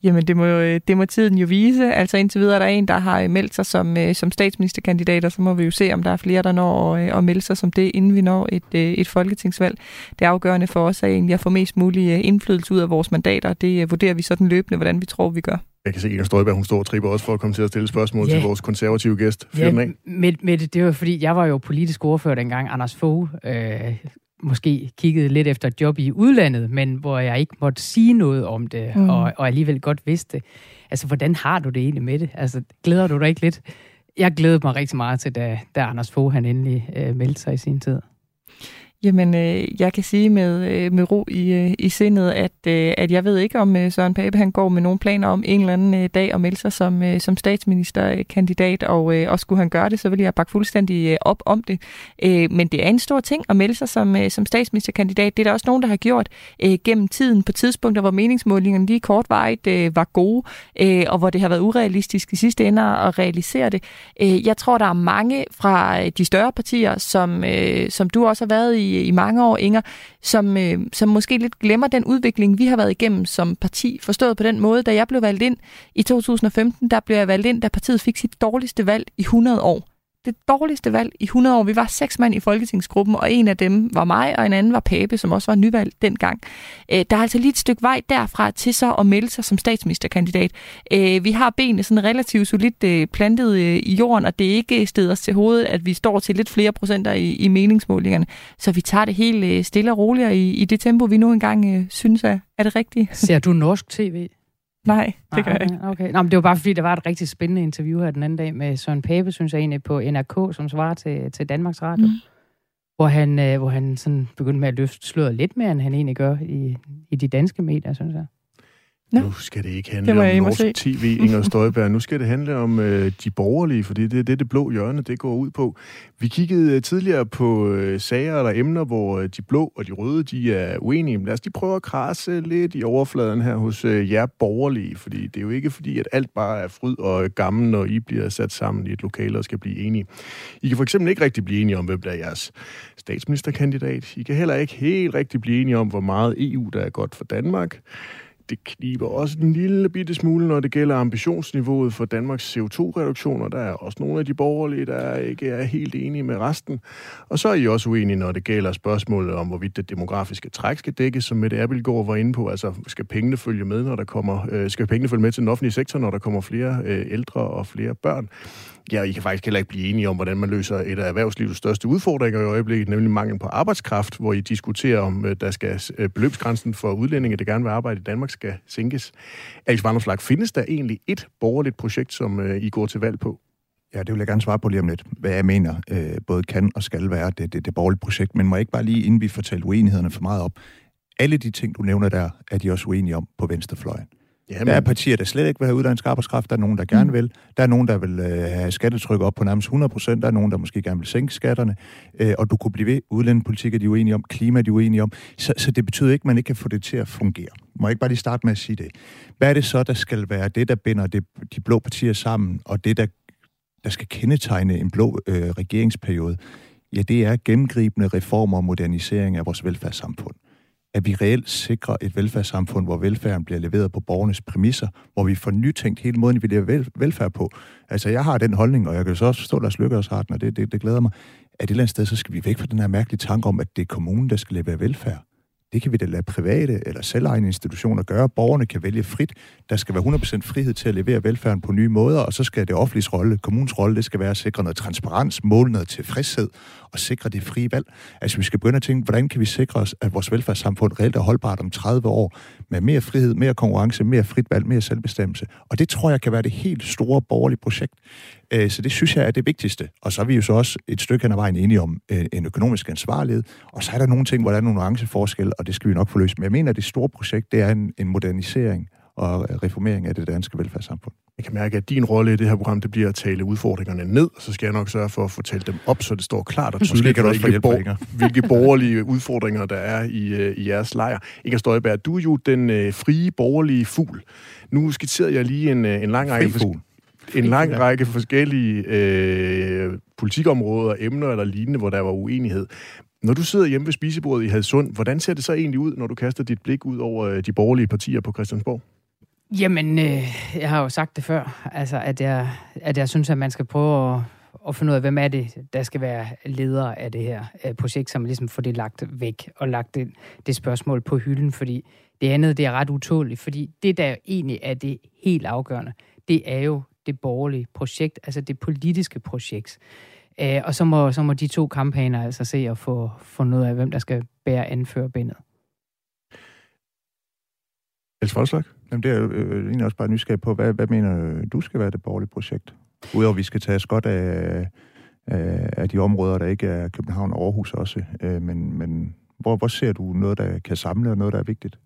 Speaker 5: Jamen, det må, øh, det må tiden jo vise. Altså indtil videre er der en, der har meldt sig som, som statsministerkandidat, og så må vi jo se, om der er flere, der når at melde sig som det, inden vi når et, et folketingsvalg. Det afgørende for os er egentlig at få mest mulig indflydelse ud af vores mandater. Det vurderer vi sådan løbende, hvordan vi tror, vi gør.
Speaker 1: Jeg kan se, at Inger Støjberg, hun står og tripper også for at komme til at stille spørgsmål ja. til vores konservative gæst. Fyr ja,
Speaker 3: med, med det, det var fordi, jeg var jo politisk ordfører dengang, Anders Fogh øh, måske kiggede lidt efter et job i udlandet, men hvor jeg ikke måtte sige noget om det, mm. og, og alligevel godt vidste det. Altså, hvordan har du det egentlig med det? Altså, glæder du dig ikke lidt? Jeg glædede mig rigtig meget til, da, da Anders Fogh han endelig øh, meldte sig i sin tid.
Speaker 5: Jamen, øh, jeg kan sige med, øh, med ro i, øh, i sindet, at, øh, at jeg ved ikke, om øh, Søren Pape han går med nogle planer om en eller anden øh, dag at melde sig som, øh, som statsministerkandidat, og, øh, og skulle han gøre det, så vil jeg bakke fuldstændig øh, op om det. Øh, men det er en stor ting at melde sig som, øh, som statsministerkandidat. Det er der også nogen, der har gjort øh, gennem tiden på tidspunkter, hvor meningsmålingerne lige kortvarigt øh, var gode, øh, og hvor det har været urealistisk i sidste ende at realisere det. Øh, jeg tror, der er mange fra øh, de større partier, som, øh, som du også har været i, i, mange år, Inger, som, øh, som måske lidt glemmer den udvikling, vi har været igennem som parti. Forstået på den måde, da jeg blev valgt ind i 2015, der blev jeg valgt ind, da partiet fik sit dårligste valg i 100 år det dårligste valg i 100 år. Vi var seks mand i folketingsgruppen, og en af dem var mig, og en anden var Pape, som også var nyvalgt dengang. Øh, der er altså lige et stykke vej derfra til så at melde sig som statsministerkandidat. Øh, vi har benene sådan relativt solidt øh, plantet øh, i jorden, og det er ikke stedet os til hovedet, at vi står til lidt flere procenter i, i meningsmålingerne. Så vi tager det helt øh, stille og roligt i, i det tempo, vi nu engang øh, synes er, er det rigtige.
Speaker 3: Ser du norsk tv?
Speaker 5: Nej, det gør jeg ikke.
Speaker 3: Okay. Nå, men det var bare fordi, der var et rigtig spændende interview her den anden dag med Søren Pape, synes jeg egentlig, på NRK, som svarer til, til Danmarks Radio. Mm. Hvor han, øh, hvor han sådan begyndte med at løfte sløret lidt mere, end han egentlig gør i, i de danske medier, synes jeg.
Speaker 1: Ja. Nu skal det ikke handle det om norsk tv, Inger Støjberg. Nu skal det handle om øh, de borgerlige, fordi det er det, det blå hjørne, det går ud på. Vi kiggede øh, tidligere på øh, sager eller emner, hvor øh, de blå og de røde, de er uenige. Lad os lige prøve at krasse lidt i overfladen her hos øh, jer borgerlige, fordi det er jo ikke fordi, at alt bare er fryd og gammel, når I bliver sat sammen i et lokale og skal blive enige. I kan for eksempel ikke rigtig blive enige om, hvem der er jeres statsministerkandidat. I kan heller ikke helt rigtig blive enige om, hvor meget EU, der er godt for Danmark det kniber også en lille bitte smule, når det gælder ambitionsniveauet for Danmarks CO2-reduktioner. Der er også nogle af de borgerlige, der ikke er helt enige med resten. Og så er I også uenige, når det gælder spørgsmålet om, hvorvidt det demografiske træk skal dækkes, som Mette Abelgaard var inde på. Altså, skal pengene følge med, når der kommer, øh, skal pengene følge med til den offentlige sektor, når der kommer flere øh, ældre og flere børn? Ja, I kan faktisk heller ikke blive enige om, hvordan man løser et af erhvervslivets største udfordringer i øjeblikket, nemlig mangel på arbejdskraft, hvor I diskuterer om, øh, der skal øh, beløbsgrænsen for udlændinge, der gerne vil arbejde i Danmark, skal sænkes. Alex Vanderslag, findes der egentlig et borgerligt projekt, som øh, I går til valg på?
Speaker 2: Ja, det vil jeg gerne svare på lige om lidt, hvad jeg mener øh, både kan og skal være det, det, det borgerlige projekt. Men må jeg ikke bare lige, inden vi fortæller uenighederne for meget op, alle de ting, du nævner der, er de også uenige om på venstrefløjen. Jamen. Der er partier, der slet ikke vil have uddannet arbejdskraft. Der er nogen, der gerne mm. vil. Der er nogen, der vil øh, have skattetryk op på nærmest 100 procent. Der er nogen, der måske gerne vil sænke skatterne. Øh, og du kunne blive ved. Udlændingepolitik er de uenige om. Klima er de uenige om. Så, så det betyder ikke, at man ikke kan få det til at fungere. Må jeg ikke bare lige starte med at sige det? Hvad er det så, der skal være det, der binder det, de blå partier sammen, og det, der, der skal kendetegne en blå øh, regeringsperiode? Ja, det er gennemgribende reformer og modernisering af vores velfærdssamfund at vi reelt sikrer et velfærdssamfund, hvor velfærden bliver leveret på borgernes præmisser, hvor vi får nytænkt hele måden, vi lever velfærd på. Altså, jeg har den holdning, og jeg kan så også forstå, at Lars Lykke også har den, og det, det, det glæder mig, at et eller andet sted, så skal vi væk fra den her mærkelige tanke om, at det er kommunen, der skal levere velfærd. Det kan vi da lade private eller selvejende institutioner gøre. Borgerne kan vælge frit. Der skal være 100% frihed til at levere velfærden på nye måder, og så skal det offentlige rolle, kommunens rolle, det skal være at sikre noget transparens, måle noget tilfredshed og sikre det frie valg. Altså vi skal begynde at tænke, hvordan kan vi sikre os, at vores velfærdssamfund reelt er holdbart om 30 år, med mere frihed, mere konkurrence, mere frit valg, mere selvbestemmelse. Og det tror jeg kan være det helt store borgerlige projekt. Øh, så det synes jeg er det vigtigste. Og så er vi jo så også et stykke hen ad vejen enige om øh, en økonomisk ansvarlighed. Og så er der nogle ting, hvor der er nogle nuanceforskelle, og det skal vi nok få løst. Men jeg mener, at det store projekt, det er en, en modernisering og reformering af det danske velfærdssamfund.
Speaker 1: Jeg kan mærke, at din rolle i det her program, det bliver at tale udfordringerne ned, så skal jeg nok sørge for at få talt dem op, så det står klart og tydeligt,
Speaker 2: kan hvilke,
Speaker 1: bor- hvilke borgerlige udfordringer der er i, uh, i jeres lejr. Inger Støjberg, du er jo den uh, frie borgerlige fugl. Nu skitserede jeg lige en, uh, en lang række... Fri en lang række forskellige øh, politikområder, emner eller lignende, hvor der var uenighed. Når du sidder hjemme ved spisebordet i Hadsund, hvordan ser det så egentlig ud, når du kaster dit blik ud over de borgerlige partier på Christiansborg?
Speaker 3: Jamen, øh, jeg har jo sagt det før, altså, at, jeg, at jeg synes, at man skal prøve at, at finde ud af, hvem er det, der skal være leder af det her øh, projekt, som ligesom får det lagt væk og lagt det, det spørgsmål på hylden, fordi det andet, det er ret utåligt, fordi det, der egentlig er det helt afgørende, det er jo det borgerlige projekt, altså det politiske projekt. Øh, og så må, så må de to kampagner altså se at få få noget af, hvem der skal bære anførbindet.
Speaker 1: Niels Folslag?
Speaker 2: Jamen, det er jo øh, egentlig også bare nysgerrig på, hvad, hvad mener du skal være det borgerlige projekt? Udover at vi skal tage os godt af, af, af de områder, der ikke er København og Aarhus også. Øh, men men hvor, hvor ser du noget, der kan samle, og noget, der er vigtigt?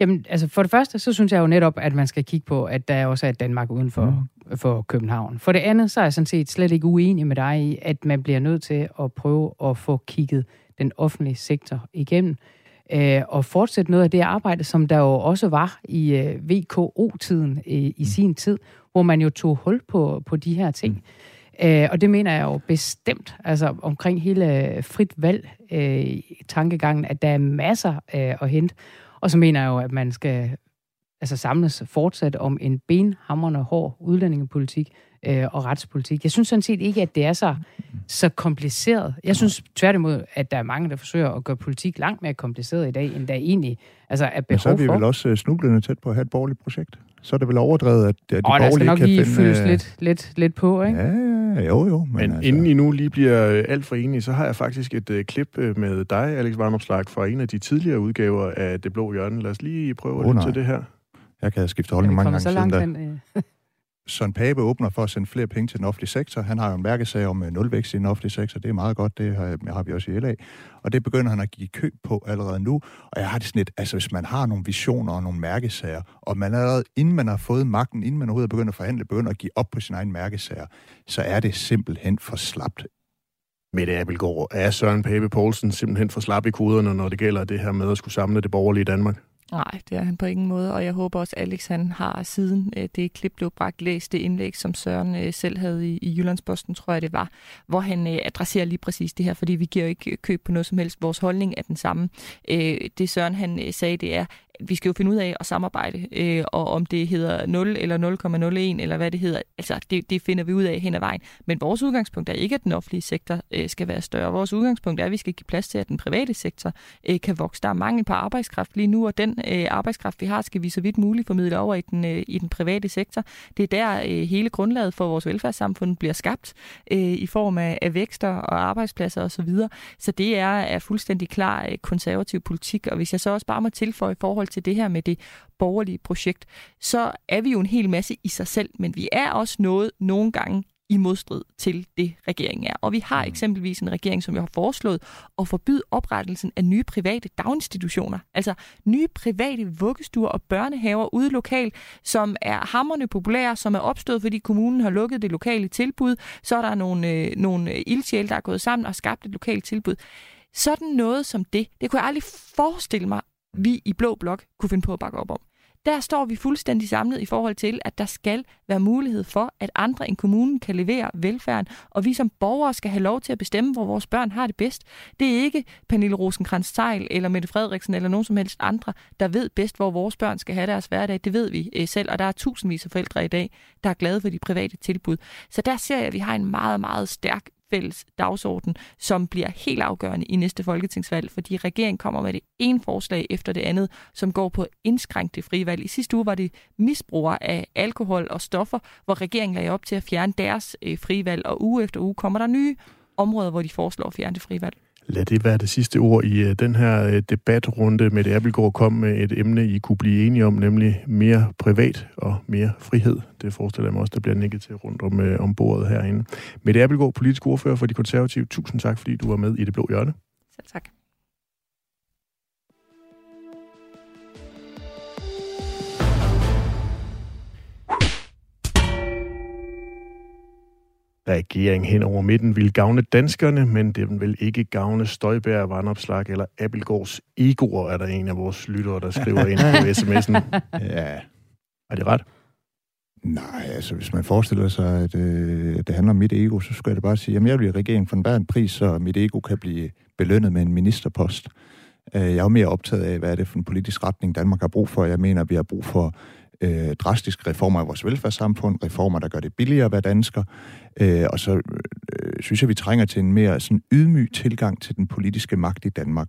Speaker 3: Jamen, altså for det første, så synes jeg jo netop, at man skal kigge på, at der også er et Danmark uden for, mm. for København. For det andet, så er jeg sådan set slet ikke uenig med dig i, at man bliver nødt til at prøve at få kigget den offentlige sektor igennem øh, og fortsætte noget af det arbejde, som der jo også var i øh, VKO-tiden øh, i mm. sin tid, hvor man jo tog hul på, på de her ting. Mm. Øh, og det mener jeg jo bestemt, altså omkring hele frit valg øh, tankegangen, at der er masser øh, at hente. Og så mener jeg jo, at man skal altså samles fortsat om en benhammerende hård udlændingepolitik, øh, og retspolitik. Jeg synes sådan set ikke, at det er så, så kompliceret. Jeg synes tværtimod, at der er mange, der forsøger at gøre politik langt mere kompliceret i dag, end der egentlig altså, er behov for.
Speaker 2: så er vi vel også øh, snublende tæt på at have et borgerligt projekt. Så er det vel overdrevet, at de
Speaker 3: og
Speaker 2: borgerlige
Speaker 3: kan
Speaker 2: finde...
Speaker 3: Og der skal nok lige fyldes lidt, lidt, lidt på, ikke?
Speaker 2: Ja, jo, jo.
Speaker 1: Men, men altså... inden I nu lige bliver øh, alt for enige, så har jeg faktisk et uh, klip med dig, Alex Varnopslag, fra en af de tidligere udgaver af Det Blå Hjørne. Lad os lige prøve at oh, lytte til det her.
Speaker 2: Jeg kan have skiftet holdning mange gange siden da. Søren Pape åbner for at sende flere penge til den offentlige sektor. Han har jo en mærkesag om øh, nulvækst i den offentlige sektor. Det er meget godt, det har, har vi også i LA. Og det begynder han at give køb på allerede nu. Og jeg har det sådan lidt, altså hvis man har nogle visioner og nogle mærkesager, og man allerede, inden man har fået magten, inden man overhovedet begynder at forhandle, begynder at give op på sin egen mærkesager, så er det simpelthen for slapt.
Speaker 1: Mette Abelgaard, er Søren Pape Poulsen simpelthen for slap i koderne, når det gælder det her med at skulle samle det borgerlige Danmark?
Speaker 5: Nej, det er han på ingen måde, og jeg håber også, at Alex han har siden øh, det klip blev bragt læst det indlæg, som Søren øh, selv havde i, i Jyllandsposten, tror jeg det var, hvor han øh, adresserer lige præcis det her, fordi vi giver jo ikke køb på noget som helst. Vores holdning er den samme. Øh, det Søren han øh, sagde, det er, vi skal jo finde ud af at samarbejde, øh, og om det hedder 0 eller 0,01 eller hvad det hedder, altså det, det finder vi ud af hen ad vejen. Men vores udgangspunkt er ikke, at den offentlige sektor øh, skal være større. Vores udgangspunkt er, at vi skal give plads til, at den private sektor øh, kan vokse. Der er mangel på arbejdskraft lige nu, og den øh, arbejdskraft, vi har, skal vi så vidt muligt formidle over i den, øh, i den private sektor. Det er der øh, hele grundlaget for vores velfærdssamfund bliver skabt øh, i form af, af vækster og arbejdspladser osv. Så, videre. så det er, er fuldstændig klar øh, konservativ politik, og hvis jeg så også bare må tilføje forhold forhold til det her med det borgerlige projekt, så er vi jo en hel masse i sig selv, men vi er også noget nogle gange i modstrid til det, regeringen er. Og vi har mm. eksempelvis en regering, som jo har foreslået at forbyde oprettelsen af nye private daginstitutioner. Altså nye private vuggestuer og børnehaver ude lokalt, som er hammerne populære, som er opstået, fordi kommunen har lukket det lokale tilbud. Så er der nogle, øh, nogle ildsjæle, der er gået sammen og skabt et lokalt tilbud. Sådan noget som det, det kunne jeg aldrig forestille mig, vi i Blå Blok kunne finde på at bakke op om der står vi fuldstændig samlet i forhold til, at der skal være mulighed for, at andre end kommunen kan levere velfærden, og vi som borgere skal have lov til at bestemme, hvor vores børn har det bedst. Det er ikke Pernille rosenkrantz teil eller Mette Frederiksen eller nogen som helst andre, der ved bedst, hvor vores børn skal have deres hverdag. Det ved vi øh, selv, og der er tusindvis af forældre i dag, der er glade for de private tilbud. Så der ser jeg, at vi har en meget, meget stærk fælles dagsorden, som bliver helt afgørende i næste folketingsvalg, fordi regeringen kommer med det ene forslag efter det andet, som går på at indskrænke det frie valg. I sidste uge var det misbrugere af alkohol og stoffer, hvor regeringen lagde op til at fjerne deres øh, frie valg, og uge efter uge kommer der nye områder, hvor de foreslår at fjerne det frie valg.
Speaker 1: Lad det være det sidste ord i øh, den her øh, debatrunde. med det kom med et emne, I kunne blive enige om, nemlig mere privat og mere frihed. Det forestiller jeg mig også, der bliver nikket til rundt om, øh, om bordet herinde. Med det politisk ordfører for de konservative. Tusind tak, fordi du var med i Det Blå Hjørne.
Speaker 5: Selv tak.
Speaker 1: Regering hen over midten vil gavne danskerne, men det vil ikke gavne Støjbær, Vandopslag eller Appelgårds egoer, er der en af vores lyttere, der skriver ind på sms'en. Ja. Er det ret?
Speaker 2: Nej, altså hvis man forestiller sig, at øh, det handler om mit ego, så skal jeg bare sige, at jeg vil i regeringen for enhver pris, så mit ego kan blive belønnet med en ministerpost. Øh, jeg er jo mere optaget af, hvad er det for en politisk retning, Danmark har brug for. Jeg mener, at vi har brug for øh, drastiske reformer af vores velfærdssamfund, reformer, der gør det billigere at være dansker, øh, og så øh, øh, synes jeg, vi trænger til en mere sådan ydmyg tilgang til den politiske magt i Danmark.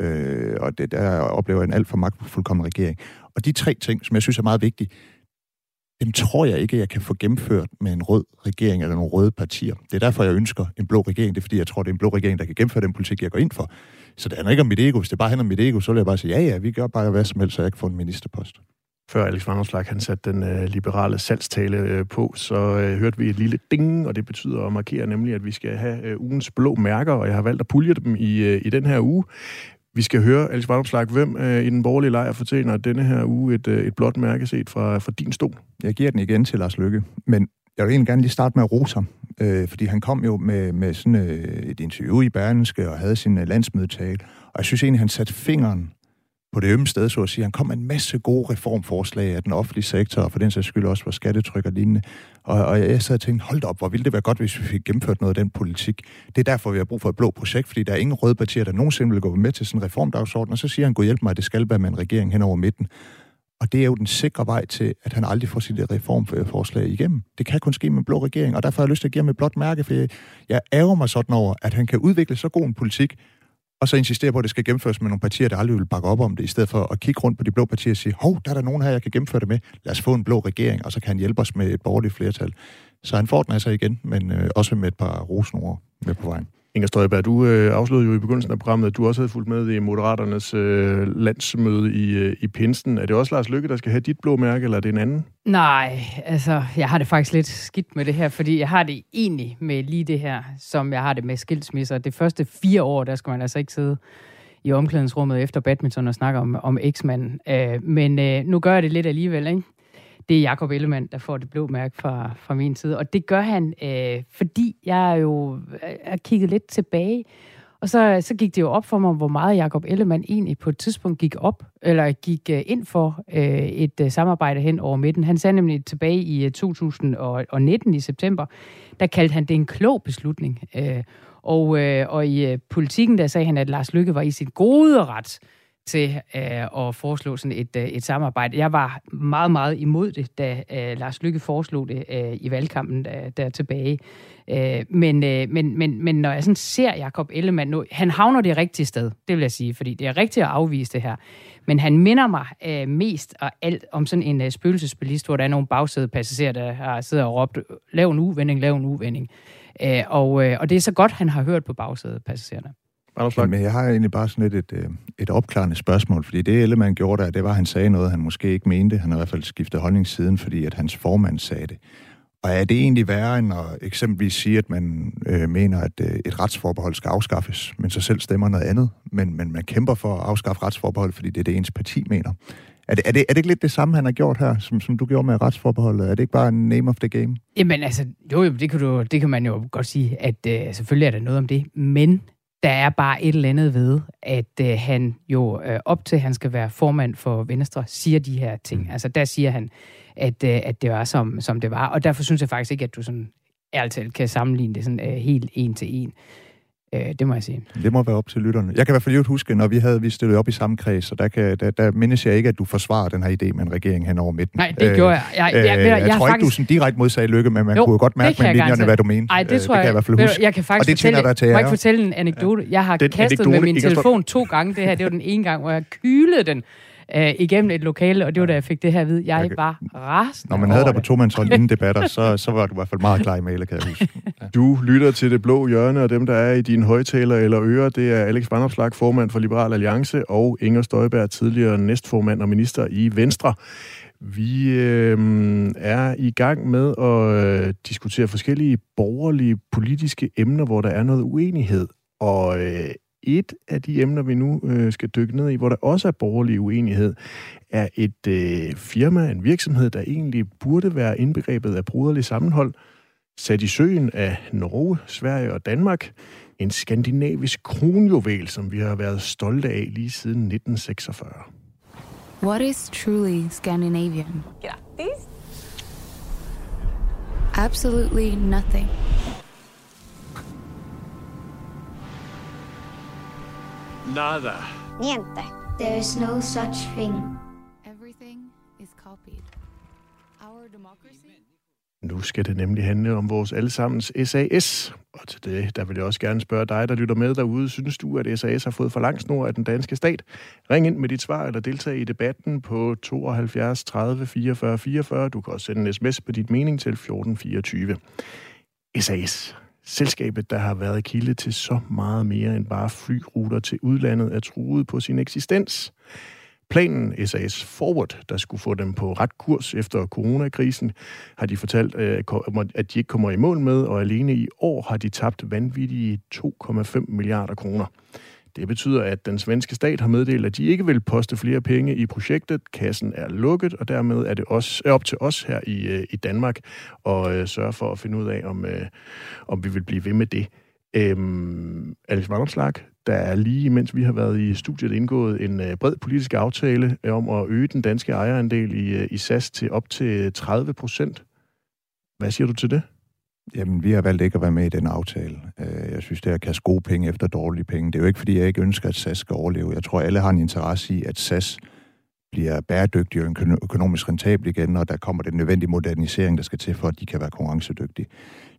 Speaker 2: Øh, og det der oplever en alt for magtfuldkommen regering. Og de tre ting, som jeg synes er meget vigtige, dem tror jeg ikke, jeg kan få gennemført med en rød regering eller nogle røde partier. Det er derfor, jeg ønsker en blå regering. Det er fordi, jeg tror, det er en blå regering, der kan gennemføre den politik, jeg går ind for. Så det handler ikke om mit ego. Hvis det bare handler om mit ego, så vil jeg bare sige, ja, ja, vi gør bare hvad som helst, så jeg kan få en ministerpost.
Speaker 1: Før Alex Vanderslag han satte den øh, liberale salgstale øh, på, så øh, hørte vi et lille ding, og det betyder at markere nemlig, at vi skal have øh, ugens blå mærker, og jeg har valgt at pulje dem i, øh, i den her uge. Vi skal høre, Alex Vanderslag, hvem øh, i den borgerlige lejr fortjener denne her uge et, øh, et blåt mærke set fra, fra din stol?
Speaker 2: Jeg giver den igen til Lars Lykke, men jeg vil egentlig gerne lige starte med at rose ham, øh, fordi han kom jo med, med sådan øh, et interview i Berlinske og havde sin øh, landsmødetale, og jeg synes egentlig, han satte fingeren på det ømme sted, så at sige. Han kom med en masse gode reformforslag af den offentlige sektor, og for den sags skyld også var skattetryk og lignende. Og, og jeg sad og tænkte, hold op, hvor ville det være godt, hvis vi fik gennemført noget af den politik. Det er derfor, vi har brug for et blå projekt, fordi der er ingen røde partier, der nogensinde vil gå med til sådan en reformdagsorden, og så siger han, gå hjælp mig, at det skal være med en regering hen over midten. Og det er jo den sikre vej til, at han aldrig får sit eh, reformforslag igennem. Det kan kun ske med en blå regering, og derfor har jeg lyst til at give ham et blåt mærke, for jeg, jeg ærger mig sådan over, at han kan udvikle så god en politik, og så insistere på, at det skal gennemføres med nogle partier, der aldrig vil bakke op om det, i stedet for at kigge rundt på de blå partier og sige, hov, der er der nogen her, jeg kan gennemføre det med. Lad os få en blå regering, og så kan han hjælpe os med et borgerligt flertal. Så han får den altså igen, men øh, også med et par rosenord med på vejen.
Speaker 1: Inger Støjberg, du øh, afslørede jo i begyndelsen af programmet, at du også havde fulgt med i Moderaternes øh, landsmøde i, øh, i Pinsen. Er det også Lars Lykke, der skal have dit blå mærke, eller er det en anden?
Speaker 3: Nej, altså, jeg har det faktisk lidt skidt med det her, fordi jeg har det egentlig med lige det her, som jeg har det med skilsmisser. Det første fire år, der skal man altså ikke sidde i omklædningsrummet efter badminton og snakke om, om eksmanden. Øh, men øh, nu gør jeg det lidt alligevel, ikke? Det er Jakob Ellemann, der får det blå mærke fra, fra min side. Og det gør han, øh, fordi jeg jo har øh, kigget lidt tilbage, og så, så gik det jo op for mig, hvor meget Jakob Ellemann egentlig på et tidspunkt gik op, eller gik øh, ind for øh, et øh, samarbejde hen over midten. Han sagde nemlig tilbage i øh, 2019 i september, der kaldte han det en klog beslutning. Øh, og, øh, og i øh, politikken, der sagde han, at Lars Lykke var i sin gode ret til øh, at foreslå sådan et, øh, et samarbejde. Jeg var meget, meget imod det, da øh, Lars Lykke foreslog det øh, i valgkampen der, der tilbage. Øh, men, øh, men, men, men når jeg sådan ser Jakob Ellemann nu, han havner det rigtige sted, det vil jeg sige, fordi det er rigtigt at afvise det her. Men han minder mig øh, mest og alt om sådan en øh, spøgelsesbilist, hvor der er nogle bagsædepassagerer, der har siddet og råbt, lav en uvending, lav en uvending. Øh, og, øh, og det er så godt, han har hørt på bagsædepassagererne.
Speaker 2: Men jeg har egentlig bare sådan et, et, øh, et opklarende spørgsmål, fordi det Ellemann gjorde der, det var, at han sagde noget, han måske ikke mente. Han har i hvert fald skiftet holdning siden, fordi at hans formand sagde det. Og er det egentlig værre end at eksempelvis sige, at man øh, mener, at øh, et retsforbehold skal afskaffes, men så selv stemmer noget andet, men, men man kæmper for at afskaffe retsforbehold, fordi det er det, ens parti mener? Er det, er, det, er det ikke lidt det samme, han har gjort her, som, som du gjorde med retsforbeholdet? Er det ikke bare en name of the game?
Speaker 3: Jamen altså, jo, jo det, kan du, det kan man jo godt sige, at øh, selvfølgelig er der noget om det, men der er bare et eller andet ved, at øh, han jo øh, op til, at han skal være formand for Venstre, siger de her ting. Mm. Altså der siger han, at, øh, at det var, som, som det var. Og derfor synes jeg faktisk ikke, at du sådan ærligt kan sammenligne det sådan øh, helt en til en. Øh, det må jeg sige.
Speaker 2: Det må være op til lytterne. Jeg kan i hvert fald huske, når vi havde vi stillet op i samme kreds, så der, kan, der, der mindes jeg ikke, at du forsvarer den her idé med en regering hen over midten.
Speaker 3: Nej, det øh, gjorde jeg. Jeg, jeg, jeg,
Speaker 2: jeg, jeg, jeg tror faktisk... ikke, du sådan direkte modsagde lykke, men man jo, kunne jo godt mærke med linjerne, hvad du mente.
Speaker 3: Nej, det tror øh, det jeg. Kan jeg, i hvert fald huske. Jeg kan faktisk og det fortælle, dig til må jeg fortælle en anekdote. Jeg har den kastet med min telefon to gange det her. Det var den ene gang, hvor jeg kylede den øh, igennem et lokale, og det var da jeg fik det her at vide. Jeg okay. var rasende
Speaker 2: Når man havde dig på to mands inden debatter, så, så var du i hvert fald meget klar i mailet, kan jeg huske.
Speaker 1: Ja. Du lytter til Det Blå Hjørne, og dem, der er i dine højtaler eller ører, det er Alex Vandopslag, formand for Liberal Alliance, og Inger Støjberg, tidligere næstformand og minister i Venstre. Vi øh, er i gang med at øh, diskutere forskellige borgerlige politiske emner, hvor der er noget uenighed. Og øh, et af de emner, vi nu øh, skal dykke ned i, hvor der også er borgerlig uenighed, er et øh, firma, en virksomhed, der egentlig burde være indbegrebet af bruderlig sammenhold, sat i søen af Norge, Sverige og Danmark. En skandinavisk kronjuvel, som vi har været stolte af lige siden 1946.
Speaker 7: What is truly Scandinavian?
Speaker 8: Grattis!
Speaker 7: Absolutely nothing.
Speaker 9: Nada.
Speaker 10: Niente.
Speaker 11: There is no such thing.
Speaker 7: Everything is copied. Our democracy.
Speaker 1: Nu skal det nemlig handle om vores allesammens SAS. Og til det, der vil jeg også gerne spørge dig, der lytter med derude. Synes du, at SAS har fået for lang snor af den danske stat? Ring ind med dit svar eller deltag i debatten på 72 30 44 44. Du kan også sende en sms på dit mening til 1424. SAS Selskabet, der har været kilde til så meget mere end bare flyruter til udlandet, er truet på sin eksistens. Planen SAS Forward, der skulle få dem på ret kurs efter coronakrisen, har de fortalt, øh, at de ikke kommer i mål med, og alene i år har de tabt vanvittige 2,5 milliarder kroner. Det betyder, at den svenske stat har meddelt, at de ikke vil poste flere penge i projektet. Kassen er lukket, og dermed er det også, er op til os her i, øh, i Danmark at øh, sørge for at finde ud af, om, øh, om vi vil blive ved med det. Øhm, Alex Vanderslag, der er lige mens vi har været i studiet indgået en øh, bred politisk aftale øh, om at øge den danske ejerandel i, øh, i SAS til op til 30 procent. Hvad siger du til det?
Speaker 2: Jamen, vi har valgt ikke at være med i den aftale. Øh, jeg synes, det er at kaste gode penge efter dårlige penge. Det er jo ikke, fordi jeg ikke ønsker, at SAS skal overleve. Jeg tror, alle har en interesse i, at SAS bliver bæredygtig og økonomisk rentabel igen, og der kommer den nødvendige modernisering, der skal til for, at de kan være konkurrencedygtige.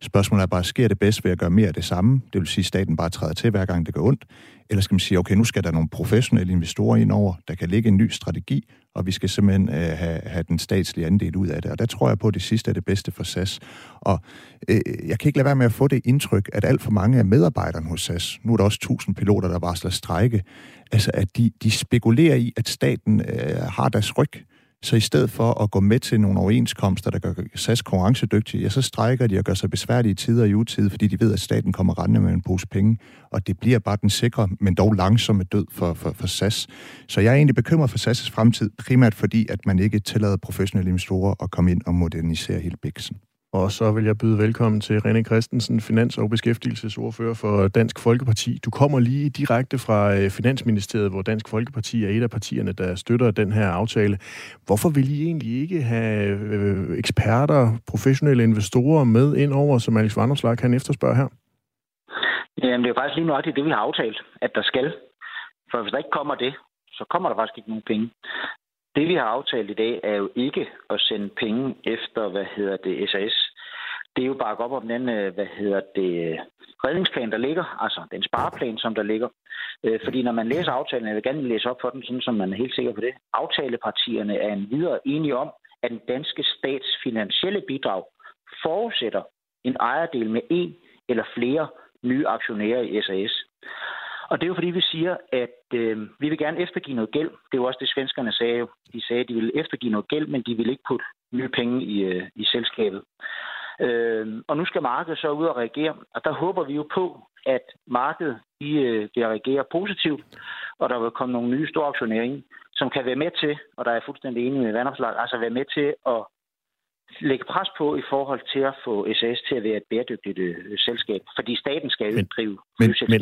Speaker 2: Spørgsmålet er bare, sker det bedst ved at gøre mere af det samme? Det vil sige, at staten bare træder til, hver gang det går ondt? Eller skal man sige, okay, nu skal der nogle professionelle investorer ind over, der kan lægge en ny strategi, og vi skal simpelthen øh, have, have den statslige andel ud af det. Og der tror jeg på, at det sidste er det bedste for SAS. Og øh, jeg kan ikke lade være med at få det indtryk, at alt for mange af medarbejderne hos SAS, nu er der også tusind piloter, der varsler strejke, altså at de, de spekulerer i, at staten øh, har deres ryg. Så i stedet for at gå med til nogle overenskomster, der gør SAS konkurrencedygtige, ja, så strækker de og gør sig besværlige tider i utid, fordi de ved, at staten kommer rendende med en pose penge. Og det bliver bare den sikre, men dog langsomme død for, for, for SAS. Så jeg er egentlig bekymret for SAS' fremtid, primært fordi, at man ikke tillader professionelle investorer at komme ind og modernisere hele biksen.
Speaker 1: Og så vil jeg byde velkommen til René Christensen, finans- og beskæftigelsesordfører for Dansk Folkeparti. Du kommer lige direkte fra øh, Finansministeriet, hvor Dansk Folkeparti er et af partierne, der støtter den her aftale. Hvorfor vil I egentlig ikke have øh, eksperter, professionelle investorer med ind over, som Alex Vanderslag kan efterspørge her?
Speaker 12: Jamen, det er jo faktisk lige nøjagtigt det, vi har aftalt, at der skal. For hvis der ikke kommer det, så kommer der faktisk ikke nogen penge. Det, vi har aftalt i dag, er jo ikke at sende penge efter, hvad hedder det, SAS. Det er jo bare op om den, øh, hvad hedder det, redningsplan, der ligger, altså den spareplan, som der ligger. Øh, fordi når man læser aftalen, jeg vil gerne læse op for den, sådan, som man er helt sikker på det. Aftalepartierne er en videre enige om, at den danske stats finansielle bidrag forudsætter en ejerdel med en eller flere nye aktionærer i SAS. Og det er jo fordi, vi siger, at øh, vi vil gerne eftergive noget gæld. Det er jo også det, svenskerne sagde. De sagde, at de ville eftergive noget gæld, men de ville ikke putte nye penge i, øh, i selskabet. Øh, og nu skal markedet så ud og reagere, og der håber vi jo på, at markedet de, øh, de reagerer reagere positivt, og der vil komme nogle nye store aktionærer ind, som kan være med til, og der er jeg fuldstændig enig med vandopslag, altså være med til at lægge pres på i forhold til at få SAS til at være et bæredygtigt øh, selskab. Fordi staten skal jo
Speaker 1: Men-
Speaker 12: drive
Speaker 1: Men, men.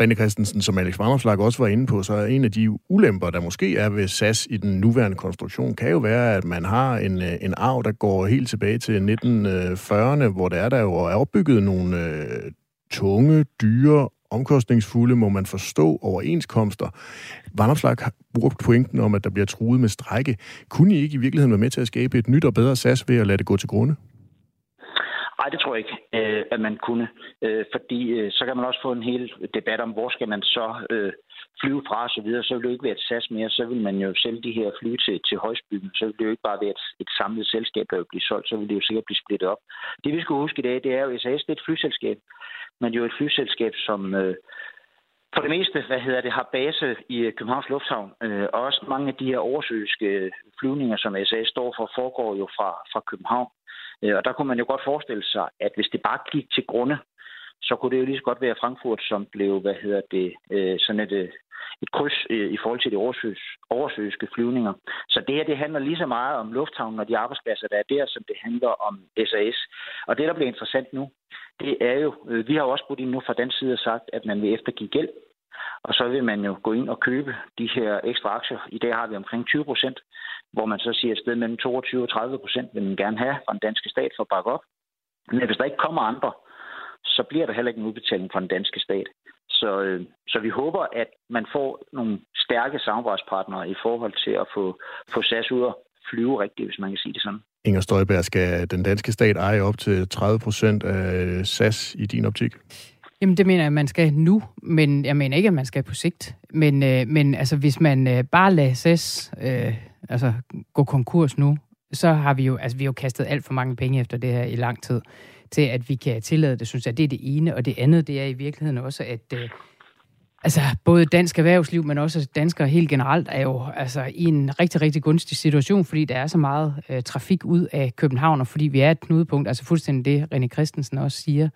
Speaker 1: René, Christensen, som Alex Vanderslag også var inde på, så er en af de ulemper, der måske er ved SAS i den nuværende konstruktion, kan jo være, at man har en, øh, en arv, der går helt tilbage til 1940'erne, hvor der er der jo er opbygget nogle øh, tunge, dyre, omkostningsfulde, må man forstå, overenskomster. Vanderslag har brugt pointen om, at der bliver truet med strække. Kunne I ikke i virkeligheden være med til at skabe et nyt og bedre SAS ved at lade det gå til grunde?
Speaker 12: Nej, det tror jeg ikke, øh, at man kunne. Øh, fordi øh, så kan man også få en hel debat om, hvor skal man så øh, flyve fra og så videre. Så vil det jo ikke være et SAS mere. Så vil man jo sælge de her fly til, til højsbyen. Så vil det jo ikke bare være et, et samlet selskab, der vil blive solgt. Så vil det jo sikkert blive splittet op. Det vi skal huske i dag, det er jo, at SAS det er et flyselskab. Men jo et flyselskab, som... Øh, for det meste, hvad hedder det, har base i øh, Københavns Lufthavn. Øh, og også mange af de her oversøiske flyvninger, som SAS står for, foregår jo fra, fra København. Øh, og der kunne man jo godt forestille sig, at hvis det bare gik til grunde, så kunne det jo lige så godt være Frankfurt, som blev, hvad hedder det, øh, sådan et, øh, et kryds øh, i forhold til de oversøs, oversøiske flyvninger. Så det her, det handler lige så meget om lufthavnen og de arbejdspladser, der er der, som det handler om SAS. Og det, der bliver interessant nu, det er jo, øh, vi har jo også brugt ind nu fra den side og sagt, at man vil eftergive gæld. Og så vil man jo gå ind og købe de her ekstra aktier. I dag har vi omkring 20 procent, hvor man så siger, at et sted mellem 22 og 30 procent vil man gerne have fra den danske stat for at bakke op. Men hvis der ikke kommer andre, så bliver der heller ikke en udbetaling fra den danske stat. Så, øh, så vi håber, at man får nogle stærke samarbejdspartnere i forhold til at få, få SAS ud og flyve rigtigt, hvis man kan sige det sådan.
Speaker 1: Inger Støjberg, skal den danske stat eje op til 30 procent af SAS i din optik?
Speaker 3: Jamen, det mener jeg, man skal nu, men jeg mener ikke, at man skal på sigt. Men, øh, men altså, hvis man øh, bare lader SAS øh, altså, gå konkurs nu, så har vi jo, altså, vi har jo kastet alt for mange penge efter det her i lang tid, til at vi kan tillade det, synes jeg. Det er det ene, og det andet, det er i virkeligheden også, at øh, altså, både dansk erhvervsliv, men også danskere helt generelt, er jo altså, i en rigtig, rigtig gunstig situation, fordi der er så meget øh, trafik ud af København, og fordi vi er et knudepunkt, altså fuldstændig det, René Christensen også siger.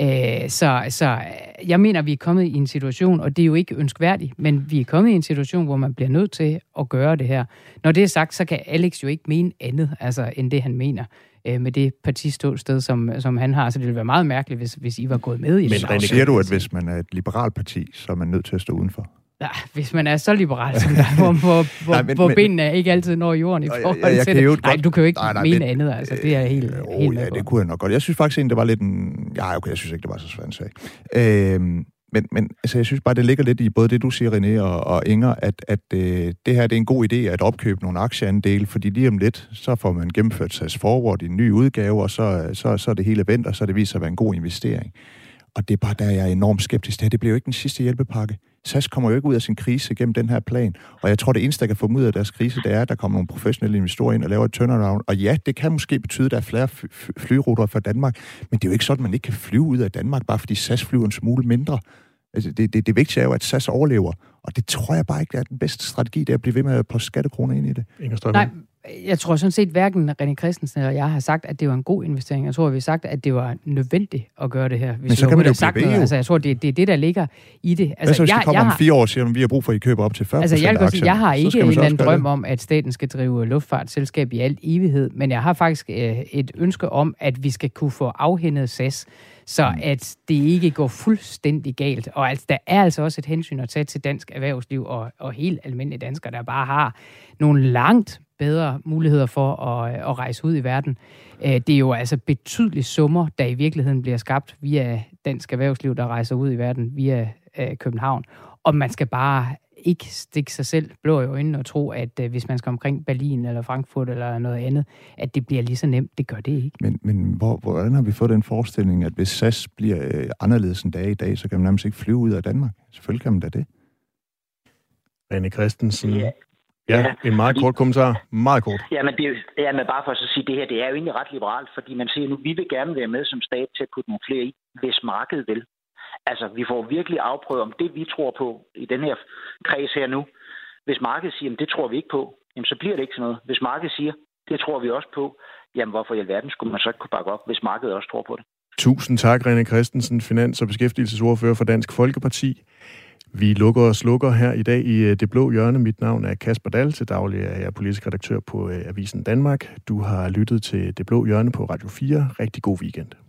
Speaker 3: Øh, så, så øh, jeg mener, vi er kommet i en situation, og det er jo ikke ønskværdigt, men vi er kommet i en situation, hvor man bliver nødt til at gøre det her. Når det er sagt, så kan Alex jo ikke mene andet, altså, end det, han mener øh, med det partiståsted, som, som han har. Så det ville være meget mærkeligt, hvis, hvis I var gået med i
Speaker 2: Men
Speaker 3: det.
Speaker 2: René, siger du, at hvis man er et liberalt parti, så er man nødt til at stå udenfor?
Speaker 3: Ja, hvis man er så liberal som der, hvor, hvor, hvor,
Speaker 2: Nej, men-
Speaker 3: hvor
Speaker 2: men-
Speaker 3: benene ikke altid når jorden i forhold
Speaker 2: jeg- jeg
Speaker 3: til det. Nej, du kan jo ikke
Speaker 2: Nej, nej,
Speaker 3: mene
Speaker 2: men-
Speaker 3: andet, altså. Det er helt,
Speaker 2: Øh,
Speaker 3: helt
Speaker 2: oh,
Speaker 3: med
Speaker 2: ja, det kunne jeg nok godt. Jeg synes faktisk egentlig, det var lidt en... Ja, okay, jeg synes ikke, det var så svært en sag. Øhm, men, men altså, jeg synes bare, det ligger lidt i både det, du siger, René og, og Inger, at, at øh, det her det er en god idé at opkøbe nogle aktieandele, fordi lige om lidt, så får man gennemført SAS Forward i en ny udgave, og så, så, så er det hele vendt, og så er det viser sig at være en god investering. Og det er bare der, jeg er enormt skeptisk. Det her, det bliver jo ikke den sidste hjælpepakke. SAS kommer jo ikke ud af sin krise gennem den her plan. Og jeg tror, det eneste, der kan få dem ud af deres krise, det er, at der kommer nogle professionelle investorer ind og laver et turnaround. Og ja, det kan måske betyde, at der er flere fly- fly- flyruter fra Danmark. Men det er jo ikke sådan, at man ikke kan flyve ud af Danmark, bare fordi SAS flyver en smule mindre. Altså, det, det, det vigtige er jo, at SAS overlever. Og det tror jeg bare ikke er den bedste strategi, det er at blive ved med at poste skattekroner ind i det.
Speaker 1: Inger Støjberg?
Speaker 3: Nej, jeg tror sådan set hverken René Christensen eller jeg har sagt, at det var en god investering. Jeg tror, vi har sagt, at det var nødvendigt at gøre det her. Hvis
Speaker 2: Men så kan man jo
Speaker 3: sagt noget. Altså, jeg tror, det, det er det, der ligger i det.
Speaker 2: Altså, så hvis
Speaker 3: jeg,
Speaker 2: det kommer
Speaker 3: jeg
Speaker 2: om
Speaker 3: har-
Speaker 2: fire år siger, at vi har brug for, at I køber op til 40
Speaker 3: Altså, jeg, vil sige, jeg har ikke en
Speaker 2: man
Speaker 3: eller anden drøm
Speaker 2: det.
Speaker 3: om, at staten skal drive luftfartsselskab i al evighed, men jeg har faktisk øh, et ønske om, at vi skal kunne få afhændet SAS, så
Speaker 2: Mm.
Speaker 3: at det ikke går fuldstændig galt. Og altså, der er altså også et hensyn at tage til dansk erhvervsliv og, og helt almindelige danskere, der bare har nogle langt bedre muligheder for at, at rejse ud i verden. Øh, Det er jo altså betydelige summer, der i virkeligheden bliver skabt via dansk erhvervsliv, der rejser ud i verden via øh, København. Og man skal bare ikke stikke sig selv blå i øjnene og tro, at øh, hvis man skal omkring Berlin eller Frankfurt eller noget andet, at det bliver lige så nemt. Det gør det ikke.
Speaker 2: Men, men hvor, hvordan har vi fået den forestilling, at hvis SAS bliver øh, anderledes end dag i dag, så kan man nærmest ikke flyve ud af Danmark? Selvfølgelig kan man da det.
Speaker 1: René Christensen.
Speaker 12: Ja.
Speaker 1: Ja,
Speaker 12: Ja,
Speaker 1: en meget kort kommentar. Meget kort.
Speaker 12: Ja, men, det, er ja, men bare for at så sige, det her det er jo egentlig ret liberalt, fordi man siger nu, vi vil gerne være med som stat til at putte nogle flere i, hvis markedet vil. Altså, vi får virkelig afprøvet, om det vi tror på i den her kreds her nu, hvis markedet siger, at det tror vi ikke på, jamen, så bliver det ikke sådan noget. Hvis markedet siger, det tror vi også på, jamen hvorfor i alverden skulle man så ikke kunne bakke op, hvis markedet også tror på det?
Speaker 1: Tusind tak, René Christensen, finans- og beskæftigelsesordfører for Dansk Folkeparti. Vi lukker og slukker her i dag i øh, Det Blå Hjørne. Mit navn er Kasper Dahl. Til daglig er jeg politisk redaktør på øh, Avisen Danmark. Du har lyttet til Det Blå Hjørne på Radio 4. Rigtig god weekend.